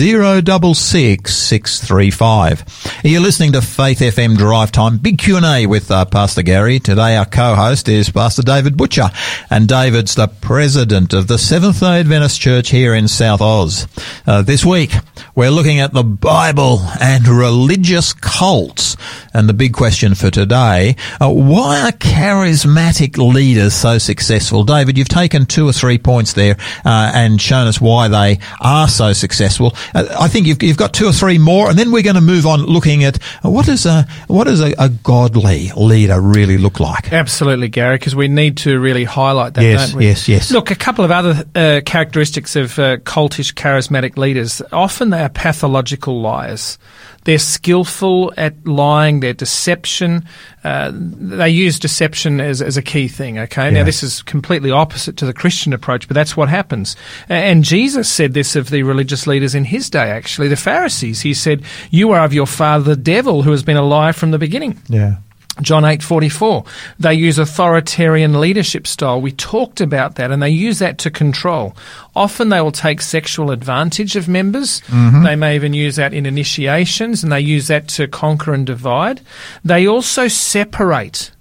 Speaker 1: zero double six six three five. You're listening to Faith FM Drive Time, big Q and A with uh, Pastor Gary. Today, our co-host is Pastor David Butcher, and David's the president of the Seventh Day Adventist Church here in South Oz. Uh, this week, we're looking at the Bible and religious cults, and the big question for today: uh, Why are charismatic leaders so successful? David, you've taken two or three points there uh, and shown us why they are so successful. I think you've, you've got two or three more, and then we're going to move on looking at what does a what does a, a godly leader really look like?
Speaker 2: Absolutely, Gary, because we need to really highlight that.
Speaker 1: Yes, yes, yes.
Speaker 2: Look, a couple of other uh, characteristics of uh, cultish, charismatic leaders. Often they are pathological liars. They're skillful at lying. Their deception. Uh, they use deception as, as a key thing. Okay. Yeah. Now this is completely opposite to the Christian approach, but that's what happens. And Jesus said this of the religious leaders in his day. Actually, the Pharisees. He said, "You are of your father, the devil, who has been a liar from the beginning."
Speaker 1: Yeah.
Speaker 2: John 8:44 they use authoritarian leadership style we talked about that and they use that to control often they will take sexual advantage of members mm-hmm. they may even use that in initiations and they use that to conquer and divide they also separate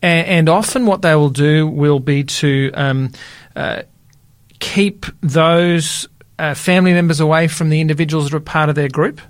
Speaker 2: and, and often what they will do will be to um, uh, keep those uh, family members away from the individuals that are part of their group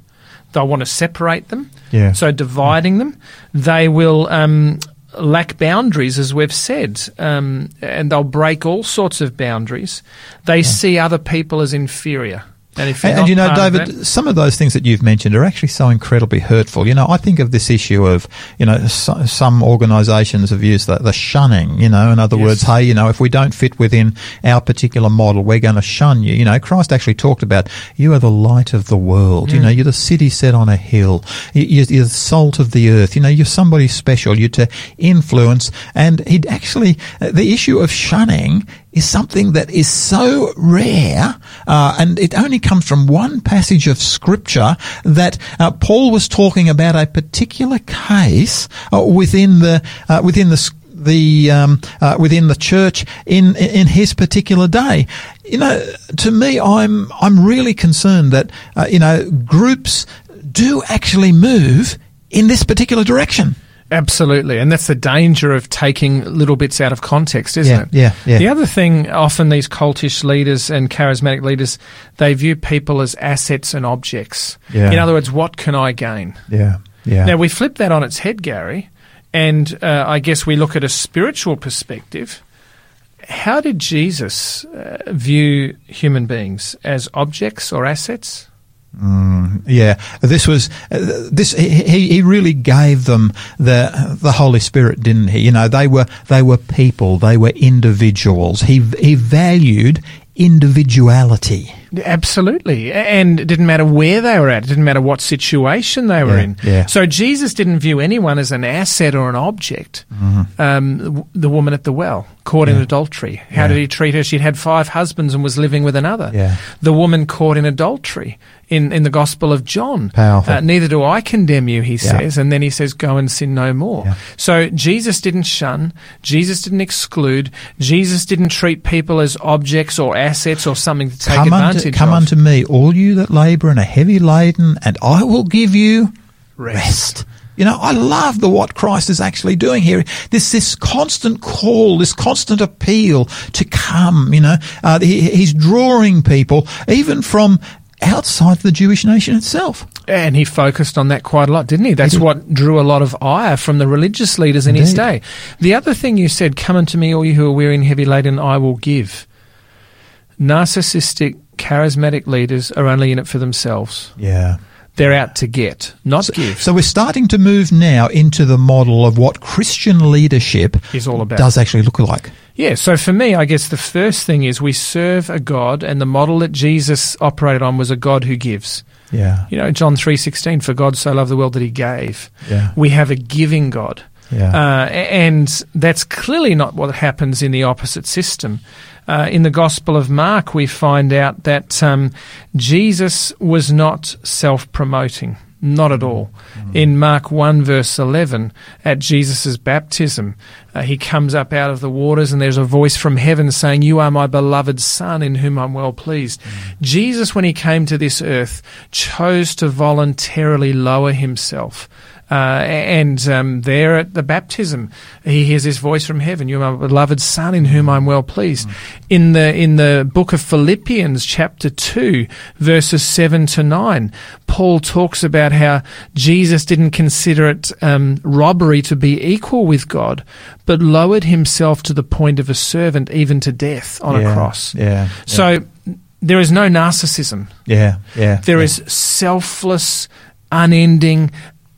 Speaker 2: they'll want to separate them.
Speaker 1: Yeah.
Speaker 2: So dividing them, they will um, lack boundaries, as we've said, um, and they'll break all sorts of boundaries. They yeah. see other people as inferior.
Speaker 1: And, and, and you know, David, some of those things that you've mentioned are actually so incredibly hurtful. You know, I think of this issue of, you know, so, some organisations have used the, the, shunning, you know, in other yes. words, hey, you know, if we don't fit within our particular model, we're going to shun you. You know, Christ actually talked about, you are the light of the world. Mm. You know, you're the city set on a hill. You're, you're the salt of the earth. You know, you're somebody special. You're to influence. And he'd actually, the issue of shunning is something that is so rare, uh, and it only comes from one passage of scripture that uh, Paul was talking about a particular case uh, within the uh, within the the um, uh, within the church in in his particular day. You know, to me, I'm I'm really concerned that uh, you know groups do actually move in this particular direction.
Speaker 2: Absolutely. And that's the danger of taking little bits out of context, isn't
Speaker 1: yeah,
Speaker 2: it?
Speaker 1: Yeah, yeah.
Speaker 2: The other thing, often these cultish leaders and charismatic leaders, they view people as assets and objects.
Speaker 1: Yeah.
Speaker 2: In other words, what can I gain?
Speaker 1: Yeah, yeah.
Speaker 2: Now, we flip that on its head, Gary, and uh, I guess we look at a spiritual perspective. How did Jesus uh, view human beings as objects or assets?
Speaker 1: Mm, yeah, this was uh, this. He he really gave them the the Holy Spirit, didn't he? You know, they were they were people, they were individuals. He he valued individuality.
Speaker 2: Absolutely. And it didn't matter where they were at. It didn't matter what situation they were
Speaker 1: yeah,
Speaker 2: in.
Speaker 1: Yeah.
Speaker 2: So Jesus didn't view anyone as an asset or an object. Mm-hmm. Um, the woman at the well, caught yeah. in adultery. How did he treat her? She'd had five husbands and was living with another. The woman caught in adultery in, in the Gospel of John.
Speaker 1: Powerful. Uh,
Speaker 2: neither do I condemn you, he says. And then he says, go and sin no more. So Jesus didn't shun. Jesus didn't exclude. Jesus didn't treat people as objects or assets or something to take
Speaker 1: Come
Speaker 2: advantage
Speaker 1: come unto me, all you that labour and are heavy laden, and I will give you rest. rest. You know, I love the what Christ is actually doing here. This this constant call, this constant appeal to come. You know, uh, he, he's drawing people even from outside the Jewish nation itself.
Speaker 2: And he focused on that quite a lot, didn't he? That's
Speaker 1: did.
Speaker 2: what drew a lot of ire from the religious leaders in his day. The other thing you said, come unto me, all you who are weary and heavy laden, I will give. Narcissistic, charismatic leaders are only in it for themselves.
Speaker 1: Yeah.
Speaker 2: They're out to get, not give.
Speaker 1: So we're starting to move now into the model of what Christian leadership
Speaker 2: Is all about.
Speaker 1: does actually look like.
Speaker 2: Yeah, so for me, I guess the first thing is we serve a God, and the model that Jesus operated on was a God who gives.
Speaker 1: Yeah.
Speaker 2: You know, John three sixteen, for God so loved the world that He gave.
Speaker 1: Yeah.
Speaker 2: We have a giving God.
Speaker 1: Yeah.
Speaker 2: Uh, and that's clearly not what happens in the opposite system. Uh, in the Gospel of Mark, we find out that um, Jesus was not self promoting. Not at all. In Mark 1, verse 11, at Jesus' baptism, uh, he comes up out of the waters and there's a voice from heaven saying, You are my beloved Son in whom I'm well pleased. Jesus, when he came to this earth, chose to voluntarily lower himself. Uh, and um, there at the baptism, he hears this voice from heaven: "You are my beloved Son, in whom I'm well pleased." In the in the book of Philippians, chapter two, verses seven to nine, Paul talks about how Jesus didn't consider it um, robbery to be equal with God, but lowered himself to the point of a servant, even to death on
Speaker 1: yeah.
Speaker 2: a cross.
Speaker 1: Yeah.
Speaker 2: So there is no narcissism.
Speaker 1: yeah. Yeah.
Speaker 2: There
Speaker 1: yeah.
Speaker 2: is selfless, unending,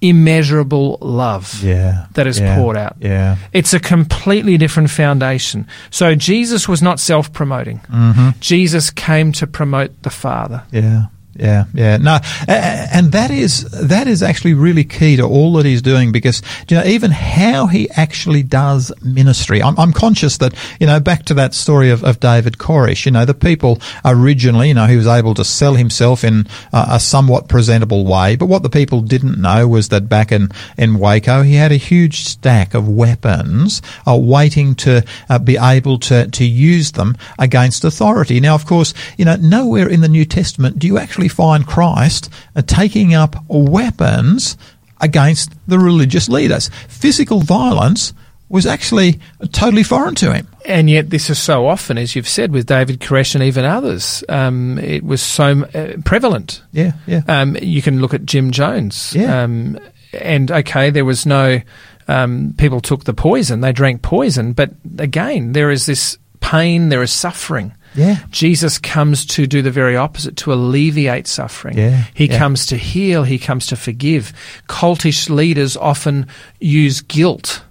Speaker 2: immeasurable love
Speaker 1: yeah.
Speaker 2: that is
Speaker 1: yeah.
Speaker 2: poured out.
Speaker 1: Yeah.
Speaker 2: It's a completely different foundation. So Jesus was not self promoting.
Speaker 1: Mm-hmm.
Speaker 2: Jesus came to promote the Father.
Speaker 1: Yeah. Yeah, yeah, no, and that is that is actually really key to all that he's doing because you know even how he actually does ministry. I'm, I'm conscious that you know back to that story of, of David Koresh. You know the people originally, you know, he was able to sell himself in a somewhat presentable way, but what the people didn't know was that back in in Waco, he had a huge stack of weapons uh, waiting to uh, be able to to use them against authority. Now, of course, you know nowhere in the New Testament do you actually find Christ taking up weapons against the religious leaders. Physical violence was actually totally foreign to him.
Speaker 2: And yet, this is so often, as you've said, with David Koresh and even others. Um, it was so uh, prevalent.
Speaker 1: Yeah, yeah.
Speaker 2: Um, you can look at Jim Jones.
Speaker 1: Yeah.
Speaker 2: Um, and okay, there was no. Um, people took the poison; they drank poison. But again, there is this pain, there is suffering.
Speaker 1: Yeah.
Speaker 2: Jesus comes to do the very opposite, to alleviate suffering.
Speaker 1: Yeah,
Speaker 2: He
Speaker 1: yeah.
Speaker 2: comes to heal, he comes to forgive. Cultish leaders often use guilt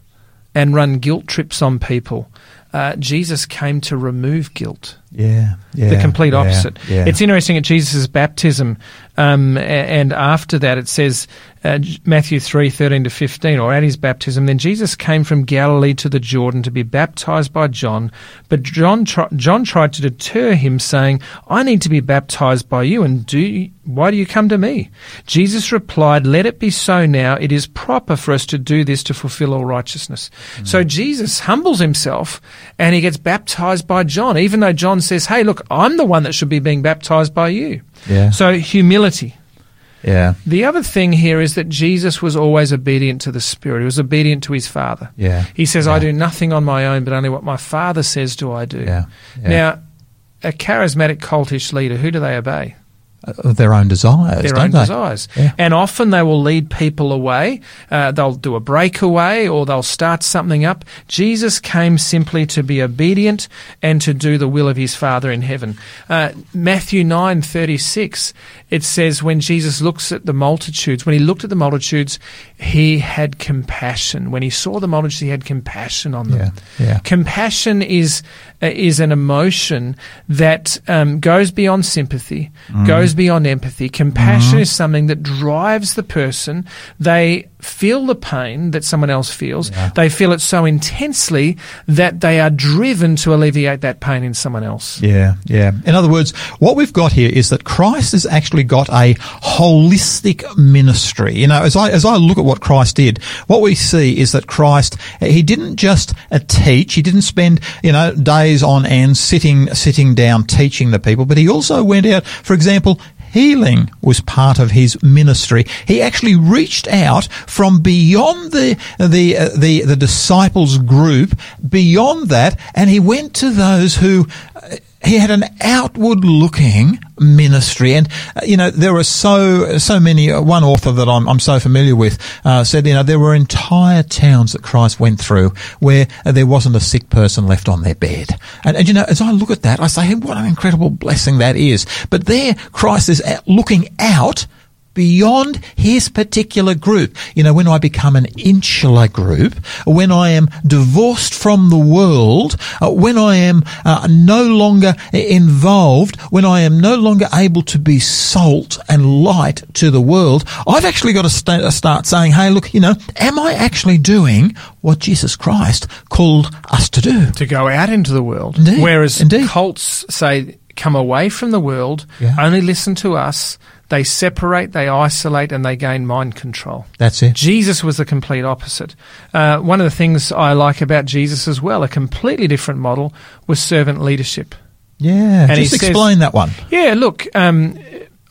Speaker 2: and run guilt trips on people. Uh, Jesus came to remove guilt
Speaker 1: Yeah, yeah.
Speaker 2: the complete opposite.
Speaker 1: Yeah.
Speaker 2: It's interesting at Jesus' baptism, um, and after that it says uh, Matthew three thirteen to fifteen, or at his baptism, then Jesus came from Galilee to the Jordan to be baptized by John, but John tr- John tried to deter him, saying, "I need to be baptized by you, and do you, why do you come to me?" Jesus replied, "Let it be so now. It is proper for us to do this to fulfill all righteousness."
Speaker 1: Hmm.
Speaker 2: So Jesus humbles himself, and he gets baptized by John, even though John says, "Hey, look, I'm the one that should be being baptized by you."
Speaker 1: Yeah.
Speaker 2: So humility.
Speaker 1: yeah,
Speaker 2: The other thing here is that Jesus was always obedient to the Spirit. He was obedient to his Father.
Speaker 1: yeah.
Speaker 2: He says, "I do nothing on my own, but only what my Father says do I do."
Speaker 1: Yeah. yeah.
Speaker 2: Now, a charismatic cultish leader, who do they obey?
Speaker 1: Their own desires,
Speaker 2: their
Speaker 1: don't
Speaker 2: own
Speaker 1: they?
Speaker 2: desires.
Speaker 1: Yeah.
Speaker 2: And often they will lead people away. Uh, they'll do a breakaway or they'll start something up. Jesus came simply to be obedient and to do the will of his Father in heaven. Uh, Matthew nine thirty six. It says when Jesus looks at the multitudes, when he looked at the multitudes, he had compassion. When he saw the multitudes, he had compassion on them.
Speaker 1: Yeah, yeah.
Speaker 2: Compassion is uh, is an emotion that um, goes beyond sympathy,
Speaker 1: Mm.
Speaker 2: goes beyond empathy. Compassion
Speaker 1: Mm-hmm.
Speaker 2: is something that drives the person. They feel the pain that someone else feels.
Speaker 1: Yeah.
Speaker 2: They feel it so intensely that they are driven to alleviate that pain in someone else.
Speaker 1: Yeah, yeah. In other words, what we've got here is that Christ has actually got a holistic ministry. You know, as I as I look at what Christ did, what we see is that Christ he didn't just uh, teach, he didn't spend you know days on end sitting sitting down teaching the people, but he also went out, for example. Healing was part of his ministry. He actually reached out from beyond the the uh, the the disciples group, beyond that, and he went to those who. He had an outward looking ministry. And, uh, you know, there were so, so many, uh, one author that I'm, I'm so familiar with, uh, said, you know, there were entire towns that Christ went through where there wasn't a sick person left on their bed. And, and, you know, as I look at that, I say, hey, what an incredible blessing that is. But there, Christ is looking out beyond his particular group. You know, when I become an insular group, when I am divorced from the world, uh, when I am uh, no longer involved, when I am no longer able to be salt and light to the world, I've actually got to st- start saying, hey, look, you know, am I actually doing what Jesus Christ called us to do?
Speaker 2: To go out into the world.
Speaker 1: Indeed.
Speaker 2: Whereas
Speaker 1: Indeed.
Speaker 2: cults say, come away from the world,
Speaker 1: Yeah.
Speaker 2: only listen to us. They separate, they isolate, and they gain mind control.
Speaker 1: That's it.
Speaker 2: Jesus was the complete opposite. Uh, one of the things I like about Jesus as well, a completely different model, was servant leadership.
Speaker 1: Yeah.
Speaker 2: And
Speaker 1: just
Speaker 2: says-
Speaker 1: explain that one.
Speaker 2: Yeah, look, um,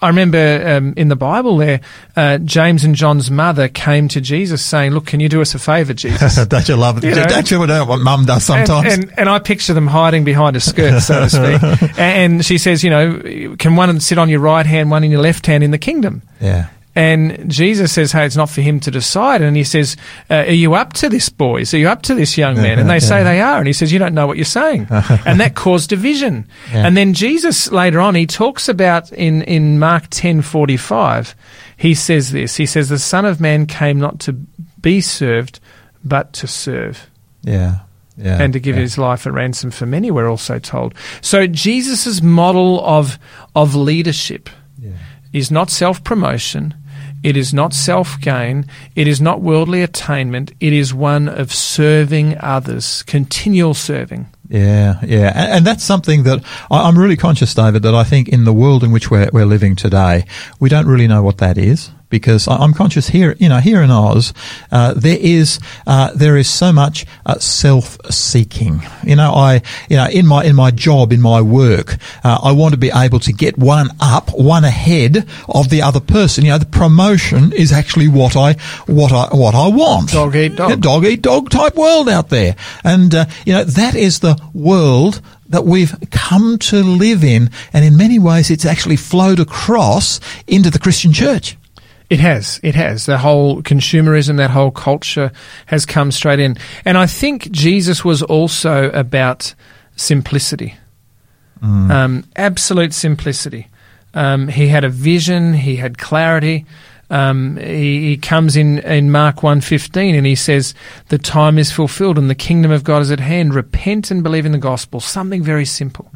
Speaker 2: I remember um, in the Bible there, uh, James and John's mother came to Jesus saying, Look, can you do us a favour, Jesus?
Speaker 1: Don't you love it?
Speaker 2: You know-
Speaker 1: Don't you know what mum does
Speaker 2: And,
Speaker 1: sometimes?
Speaker 2: and, and I picture them hiding behind a skirt, so to speak. And she says, you know, can one sit on your right hand, one in your left hand in the kingdom?
Speaker 1: yeah.
Speaker 2: And Jesus says, hey, it's not for him to decide. And he says, uh, are you up to this, boys? Are you up to this, young man? And they say they are. And he says, you don't know what you're saying. and that caused division.
Speaker 1: Yeah.
Speaker 2: And then Jesus later on, he talks about in, in Mark 10, 45, he says this. He says, the Son of Man came not to be served, but to serve
Speaker 1: Yeah. Yeah.
Speaker 2: and to give
Speaker 1: yeah.
Speaker 2: his life a ransom for many, we're also told. So Jesus' model of, of leadership
Speaker 1: Yeah.
Speaker 2: is not self promotion, it is not self gain, it is not worldly attainment, it is one of serving others, continual serving.
Speaker 1: Yeah, yeah, and, and that's something that I, I'm really conscious, David, that I think in the world in which we're, we're living today, we don't really know what that is because I'm conscious here, you know, here in Oz, uh, there is uh, there is so much uh, self-seeking. You know, I, you know, in my in my job, in my work, uh, I want to be able to get one up, one ahead of the other person. You know, the promotion is actually what I what I what I want.
Speaker 2: Dog eat dog.
Speaker 1: Yeah, dog eat dog type world out there. And, uh, you know, that is the world that we've come to live in. And in many ways, it's actually flowed across into the Christian church.
Speaker 2: It has. It has. The whole consumerism, that whole culture has come straight in. And I think Jesus was also about simplicity, um, absolute simplicity. Um, he had a vision, he had clarity. Um, he, he comes in, in Mark 1.15 and he says, the time is fulfilled and the kingdom of God is at hand. Repent and believe in the gospel. Something very simple.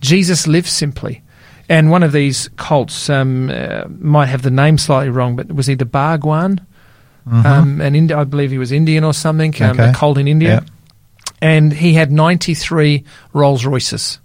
Speaker 2: Jesus lived simply. And one of these cults um, uh, might have the name slightly wrong, but was he the Bhagwan? Um, and Indi- I believe he was Indian or something, um,
Speaker 1: Okay.
Speaker 2: a cult in India. And he had 93 Rolls Royces.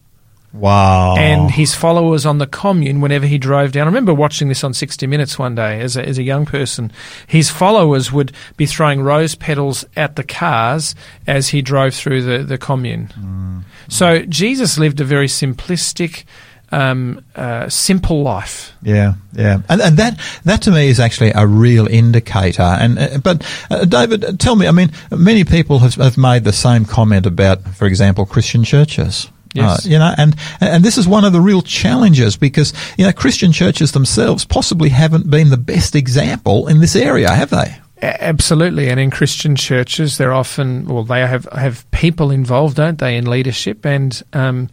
Speaker 1: Wow.
Speaker 2: And his followers on the commune, whenever he drove down, I remember watching this on 60 Minutes one day as a, as a young person. His followers would be throwing rose petals at the cars as he drove through the, the commune. So Jesus lived a very simplistic, um, uh, simple life.
Speaker 1: Yeah, yeah, and and that that to me is actually a real indicator. And uh, but uh, David, tell me, I mean, many people have, have made the same comment about, for example, Christian churches.
Speaker 2: Yes.
Speaker 1: Uh, you know, and and this is one of the real challenges because you know Christian churches themselves possibly haven't been the best example in this area, have they?
Speaker 2: A- Absolutely, and in Christian churches, they're often well, they have have people involved, don't they, in leadership, and um,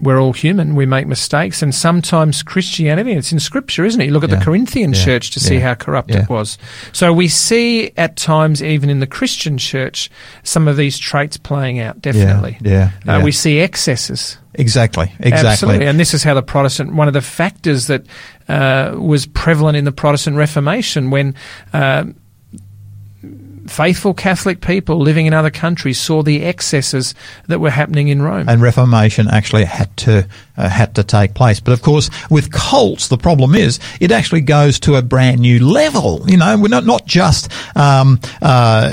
Speaker 2: we're all human. We make mistakes, and sometimes Christianity, it's in Scripture, isn't it? You look at
Speaker 1: Yeah.
Speaker 2: the Corinthian
Speaker 1: Yeah.
Speaker 2: church to see how corrupt
Speaker 1: Yeah.
Speaker 2: it was. So we see at times, even in the Christian church, some of these traits playing out. Definitely,
Speaker 1: Yeah, yeah,
Speaker 2: Uh,
Speaker 1: yeah.
Speaker 2: we see excesses.
Speaker 1: Exactly, exactly.
Speaker 2: Absolutely. And this is how the Protestant, one of the factors that uh, was prevalent in the Protestant Reformation when uh, faithful Catholic people living in other countries saw the excesses that were happening in Rome.
Speaker 1: and Reformation actually had to uh, had to take place. But of course, with cults, the problem is it actually goes to a brand new level. You know, we're not not just um, uh,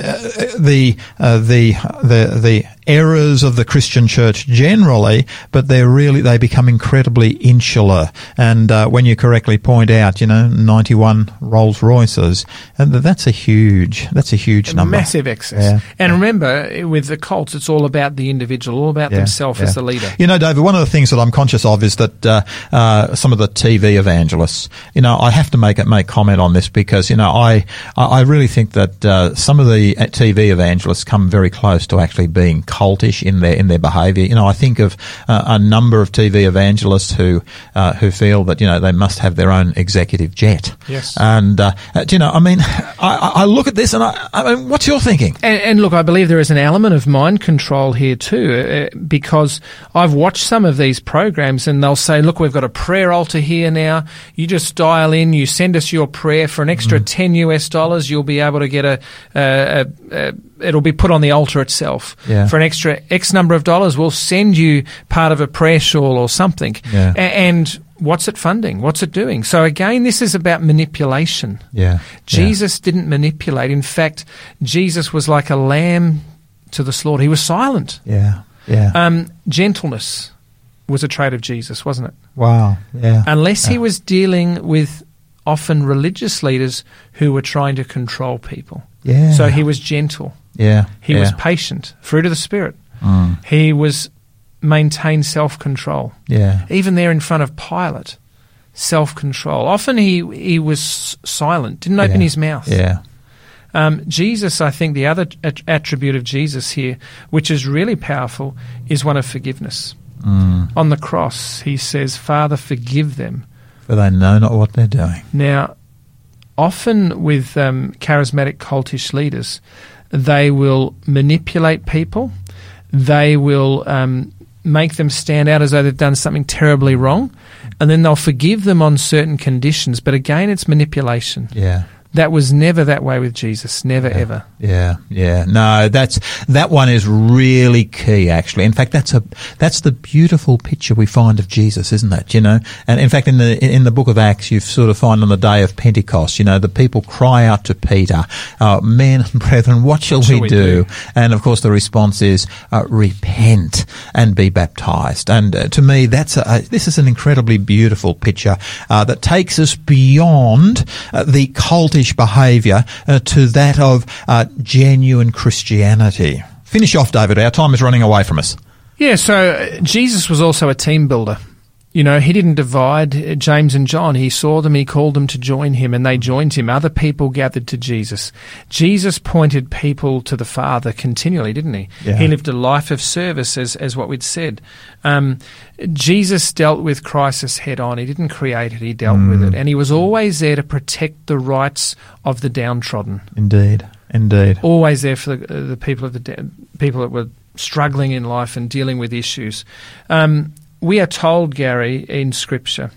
Speaker 1: the uh, the the the errors of the Christian church generally, but they're really, they become incredibly insular. And uh, when you correctly point out, you know, 91 Rolls Royces, and that's a huge, that's a huge
Speaker 2: A
Speaker 1: number.
Speaker 2: massive excess.
Speaker 1: Yeah.
Speaker 2: And remember, with the cults, it's all about the individual, all about
Speaker 1: Yeah,
Speaker 2: themselves
Speaker 1: yeah.
Speaker 2: as the leader.
Speaker 1: You know, David, one of the things that I'm conscious of is that uh, uh, some of the TV evangelists, you know, I have to make it make comment on this because you know I I I really think that uh, some of the uh, TV evangelists come very close to actually being cultish in their in their behaviour. You know, I think of uh, a number of TV evangelists who uh, who feel that you know they must have their own executive jet.
Speaker 2: Yes.
Speaker 1: and uh, uh, you know, I mean, I, I look at this and I, I mean, what's your thinking?
Speaker 2: And, and look, I believe there is an element of mind control here too, uh, because I've watched some of these programs and they'll say, look, we've got a prayer altar here now. You just dial in, you send us your prayer for an extra
Speaker 1: Mm.
Speaker 2: 10 US dollars. You'll be able to get a, a, a, a it'll be put on the altar itself.
Speaker 1: Yeah.
Speaker 2: For an extra X number of dollars, we'll send you part of a prayer shawl or something.
Speaker 1: Yeah.
Speaker 2: A- and what's it funding? What's it doing? So again, this is about manipulation.
Speaker 1: Yeah,
Speaker 2: Jesus didn't manipulate. In fact, Jesus was like a lamb to the slaughter. He was silent.
Speaker 1: Yeah, yeah.
Speaker 2: Um, gentleness was a trait of Jesus, wasn't it?
Speaker 1: wow. Yeah.
Speaker 2: Unless he was dealing with often religious leaders who were trying to control people.
Speaker 1: Yeah.
Speaker 2: So he was gentle.
Speaker 1: Yeah.
Speaker 2: He
Speaker 1: yeah.
Speaker 2: was patient. Fruit of the Spirit.
Speaker 1: Mm,
Speaker 2: He was maintained self control.
Speaker 1: yeah.
Speaker 2: Even there in front of Pilate, self control. Often he he was silent, didn't open
Speaker 1: Yeah.
Speaker 2: his mouth.
Speaker 1: Yeah.
Speaker 2: Um, Jesus, I think the other at- attribute of Jesus here, which is really powerful, is one of forgiveness.
Speaker 1: Mm.
Speaker 2: On the cross, he says, Father, forgive them.
Speaker 1: For they know not what they're doing.
Speaker 2: Now, often with um, charismatic cultish leaders, they will manipulate people, they will um, make them stand out as though they've done something terribly wrong, and then they'll forgive them on certain conditions. But again, it's manipulation.
Speaker 1: Yeah.
Speaker 2: That was never that way with Jesus. Never,
Speaker 1: Yeah.
Speaker 2: ever.
Speaker 1: Yeah, yeah. No, that's that one is really key actually. In fact, that's a that's the beautiful picture we find of Jesus, isn't it? You know, and in fact, in the in the book of Acts, you sort of find on the day of Pentecost, you know, the people cry out to Peter, uh, "Men and brethren, what shall,
Speaker 2: shall
Speaker 1: we,
Speaker 2: we
Speaker 1: do?
Speaker 2: do?
Speaker 1: And of course, the response is, uh, "Repent and be baptized." And uh, to me, that's a, a, this is an incredibly beautiful picture uh, that takes us beyond uh, the cultish behaviour uh, to that of uh, genuine Christianity. Finish off, David. Our time is running away from us.
Speaker 2: Yeah, so uh, Jesus was also a team builder. You know, he didn't divide uh, James and John. He saw them, he called them to join him, and they joined him. Other people gathered to Jesus. Jesus pointed people to the Father continually, didn't he?
Speaker 1: Yeah.
Speaker 2: He lived a life of service, as, as what we'd said. Um, Jesus dealt with crisis head on. He didn't create it, he dealt with it. And he was always there to protect the rights of the downtrodden
Speaker 1: Indeed, indeed.
Speaker 2: always there for the, uh, the people of the de- people that were struggling in life and dealing with issues. Um, we are told, Gary, in Scripture,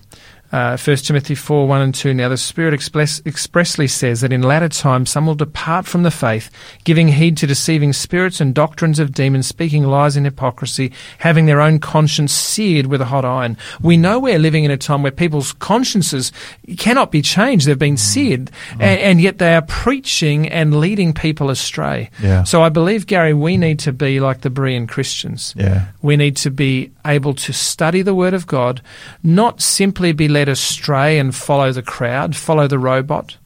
Speaker 2: uh, 1 Timothy 4 1 and 2. Now, the Spirit express, expressly says that in latter times some will depart from the faith, giving heed to deceiving spirits and doctrines of demons, speaking lies in hypocrisy, having their own conscience seared with a hot iron. We know we're living in a time where people's consciences cannot be changed. They've been seared, and, and yet they are preaching and leading people astray.
Speaker 1: Yeah.
Speaker 2: So I believe, Gary, we need to be like the Berean Christians.
Speaker 1: Yeah.
Speaker 2: We need to be able to study the Word of God, not simply be led astray and follow the crowd, follow the robot.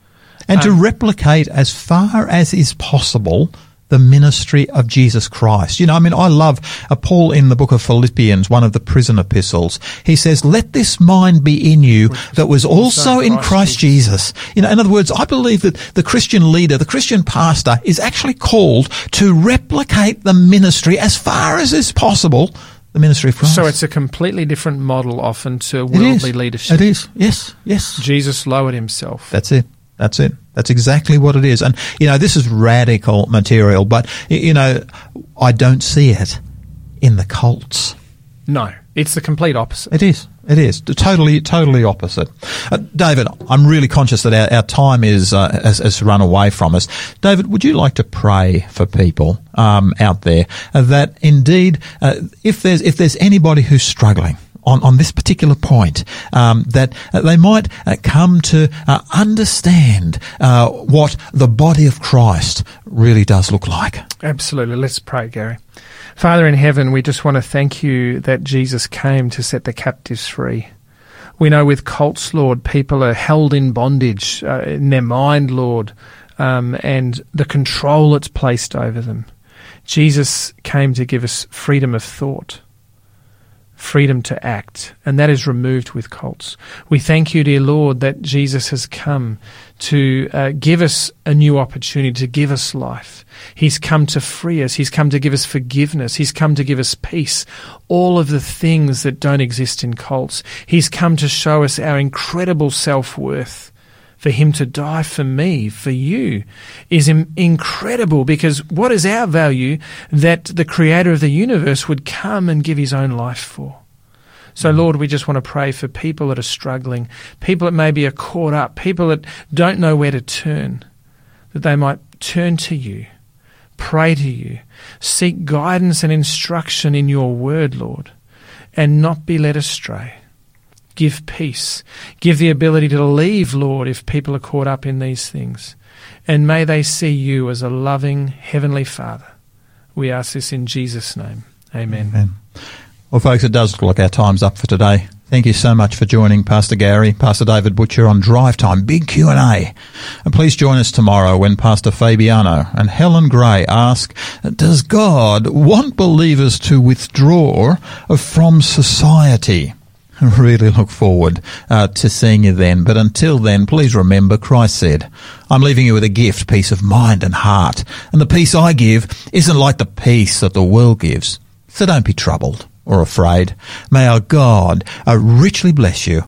Speaker 1: And to
Speaker 2: Um,
Speaker 1: replicate as far as is possible the ministry of Jesus Christ. You know, I mean, I love uh, Paul in the book of Philippians, one of the prison epistles. He says, let this mind be in you that was also in Christ Jesus. You know, in other words, I believe that the Christian leader, the Christian pastor is actually called to replicate the ministry as far as is possible, the ministry of Christ.
Speaker 2: So it's a completely different model often to worldly leadership.
Speaker 1: It is. Yes. Yes.
Speaker 2: Jesus lowered himself.
Speaker 1: That's it. That's it. That's exactly what it is. And, you know, this is radical material, but, you know, I don't see it in the cults.
Speaker 2: No, it's the complete opposite.
Speaker 1: It is. It is. Totally, totally opposite. Uh, David, I'm really conscious that our, our time is, uh, has, has run away from us. David, would you like to pray for people, um, out there uh, that indeed, uh, if there's, if there's anybody who's struggling, on, on this particular point, um, that uh, they might uh, come to understand what the body of Christ really does look like.
Speaker 2: Absolutely. Let's pray, Gary. Father in heaven, we just want to thank you that Jesus came to set the captives free. We know with cults, Lord, people are held in bondage uh, in their mind, Lord, um, and the control it's placed over them. Jesus came to give us freedom of thought, freedom to act, and that is removed with cults. We thank you, dear Lord, that Jesus has come to uh, give us a new opportunity, to give us life. He's come to free us. He's come to give us forgiveness. He's come to give us peace. All of the things that don't exist in cults. He's come to show us our incredible self worth for him to die for me, for you, is incredible because what is our value that the creator of the universe would come and give his own life for? So, mm. Lord, we just want to pray for people that are struggling, people that maybe are caught up, people that don't know where to turn, that they might turn to you, pray to you, seek guidance and instruction in your word, Lord, and not be led astray. Give peace. Give the ability to leave, Lord, if people are caught up in these things. And may they see you as a loving Heavenly Father. We ask this in Jesus' name. Amen.
Speaker 1: Amen. Well, folks, it does look like our time's up for today. Thank you so much for joining Pastor Gary, Pastor David Butcher on Drive Time, big Q&A. And please join us tomorrow when Pastor Fabiano and Helen Gray ask, does God want believers to withdraw from society? Really look forward uh, to seeing you then. But until then, please remember Christ said, I'm leaving you with a gift, peace of mind and heart. And the peace I give isn't like the peace that the world gives. So don't be troubled or afraid. May our God uh, richly bless you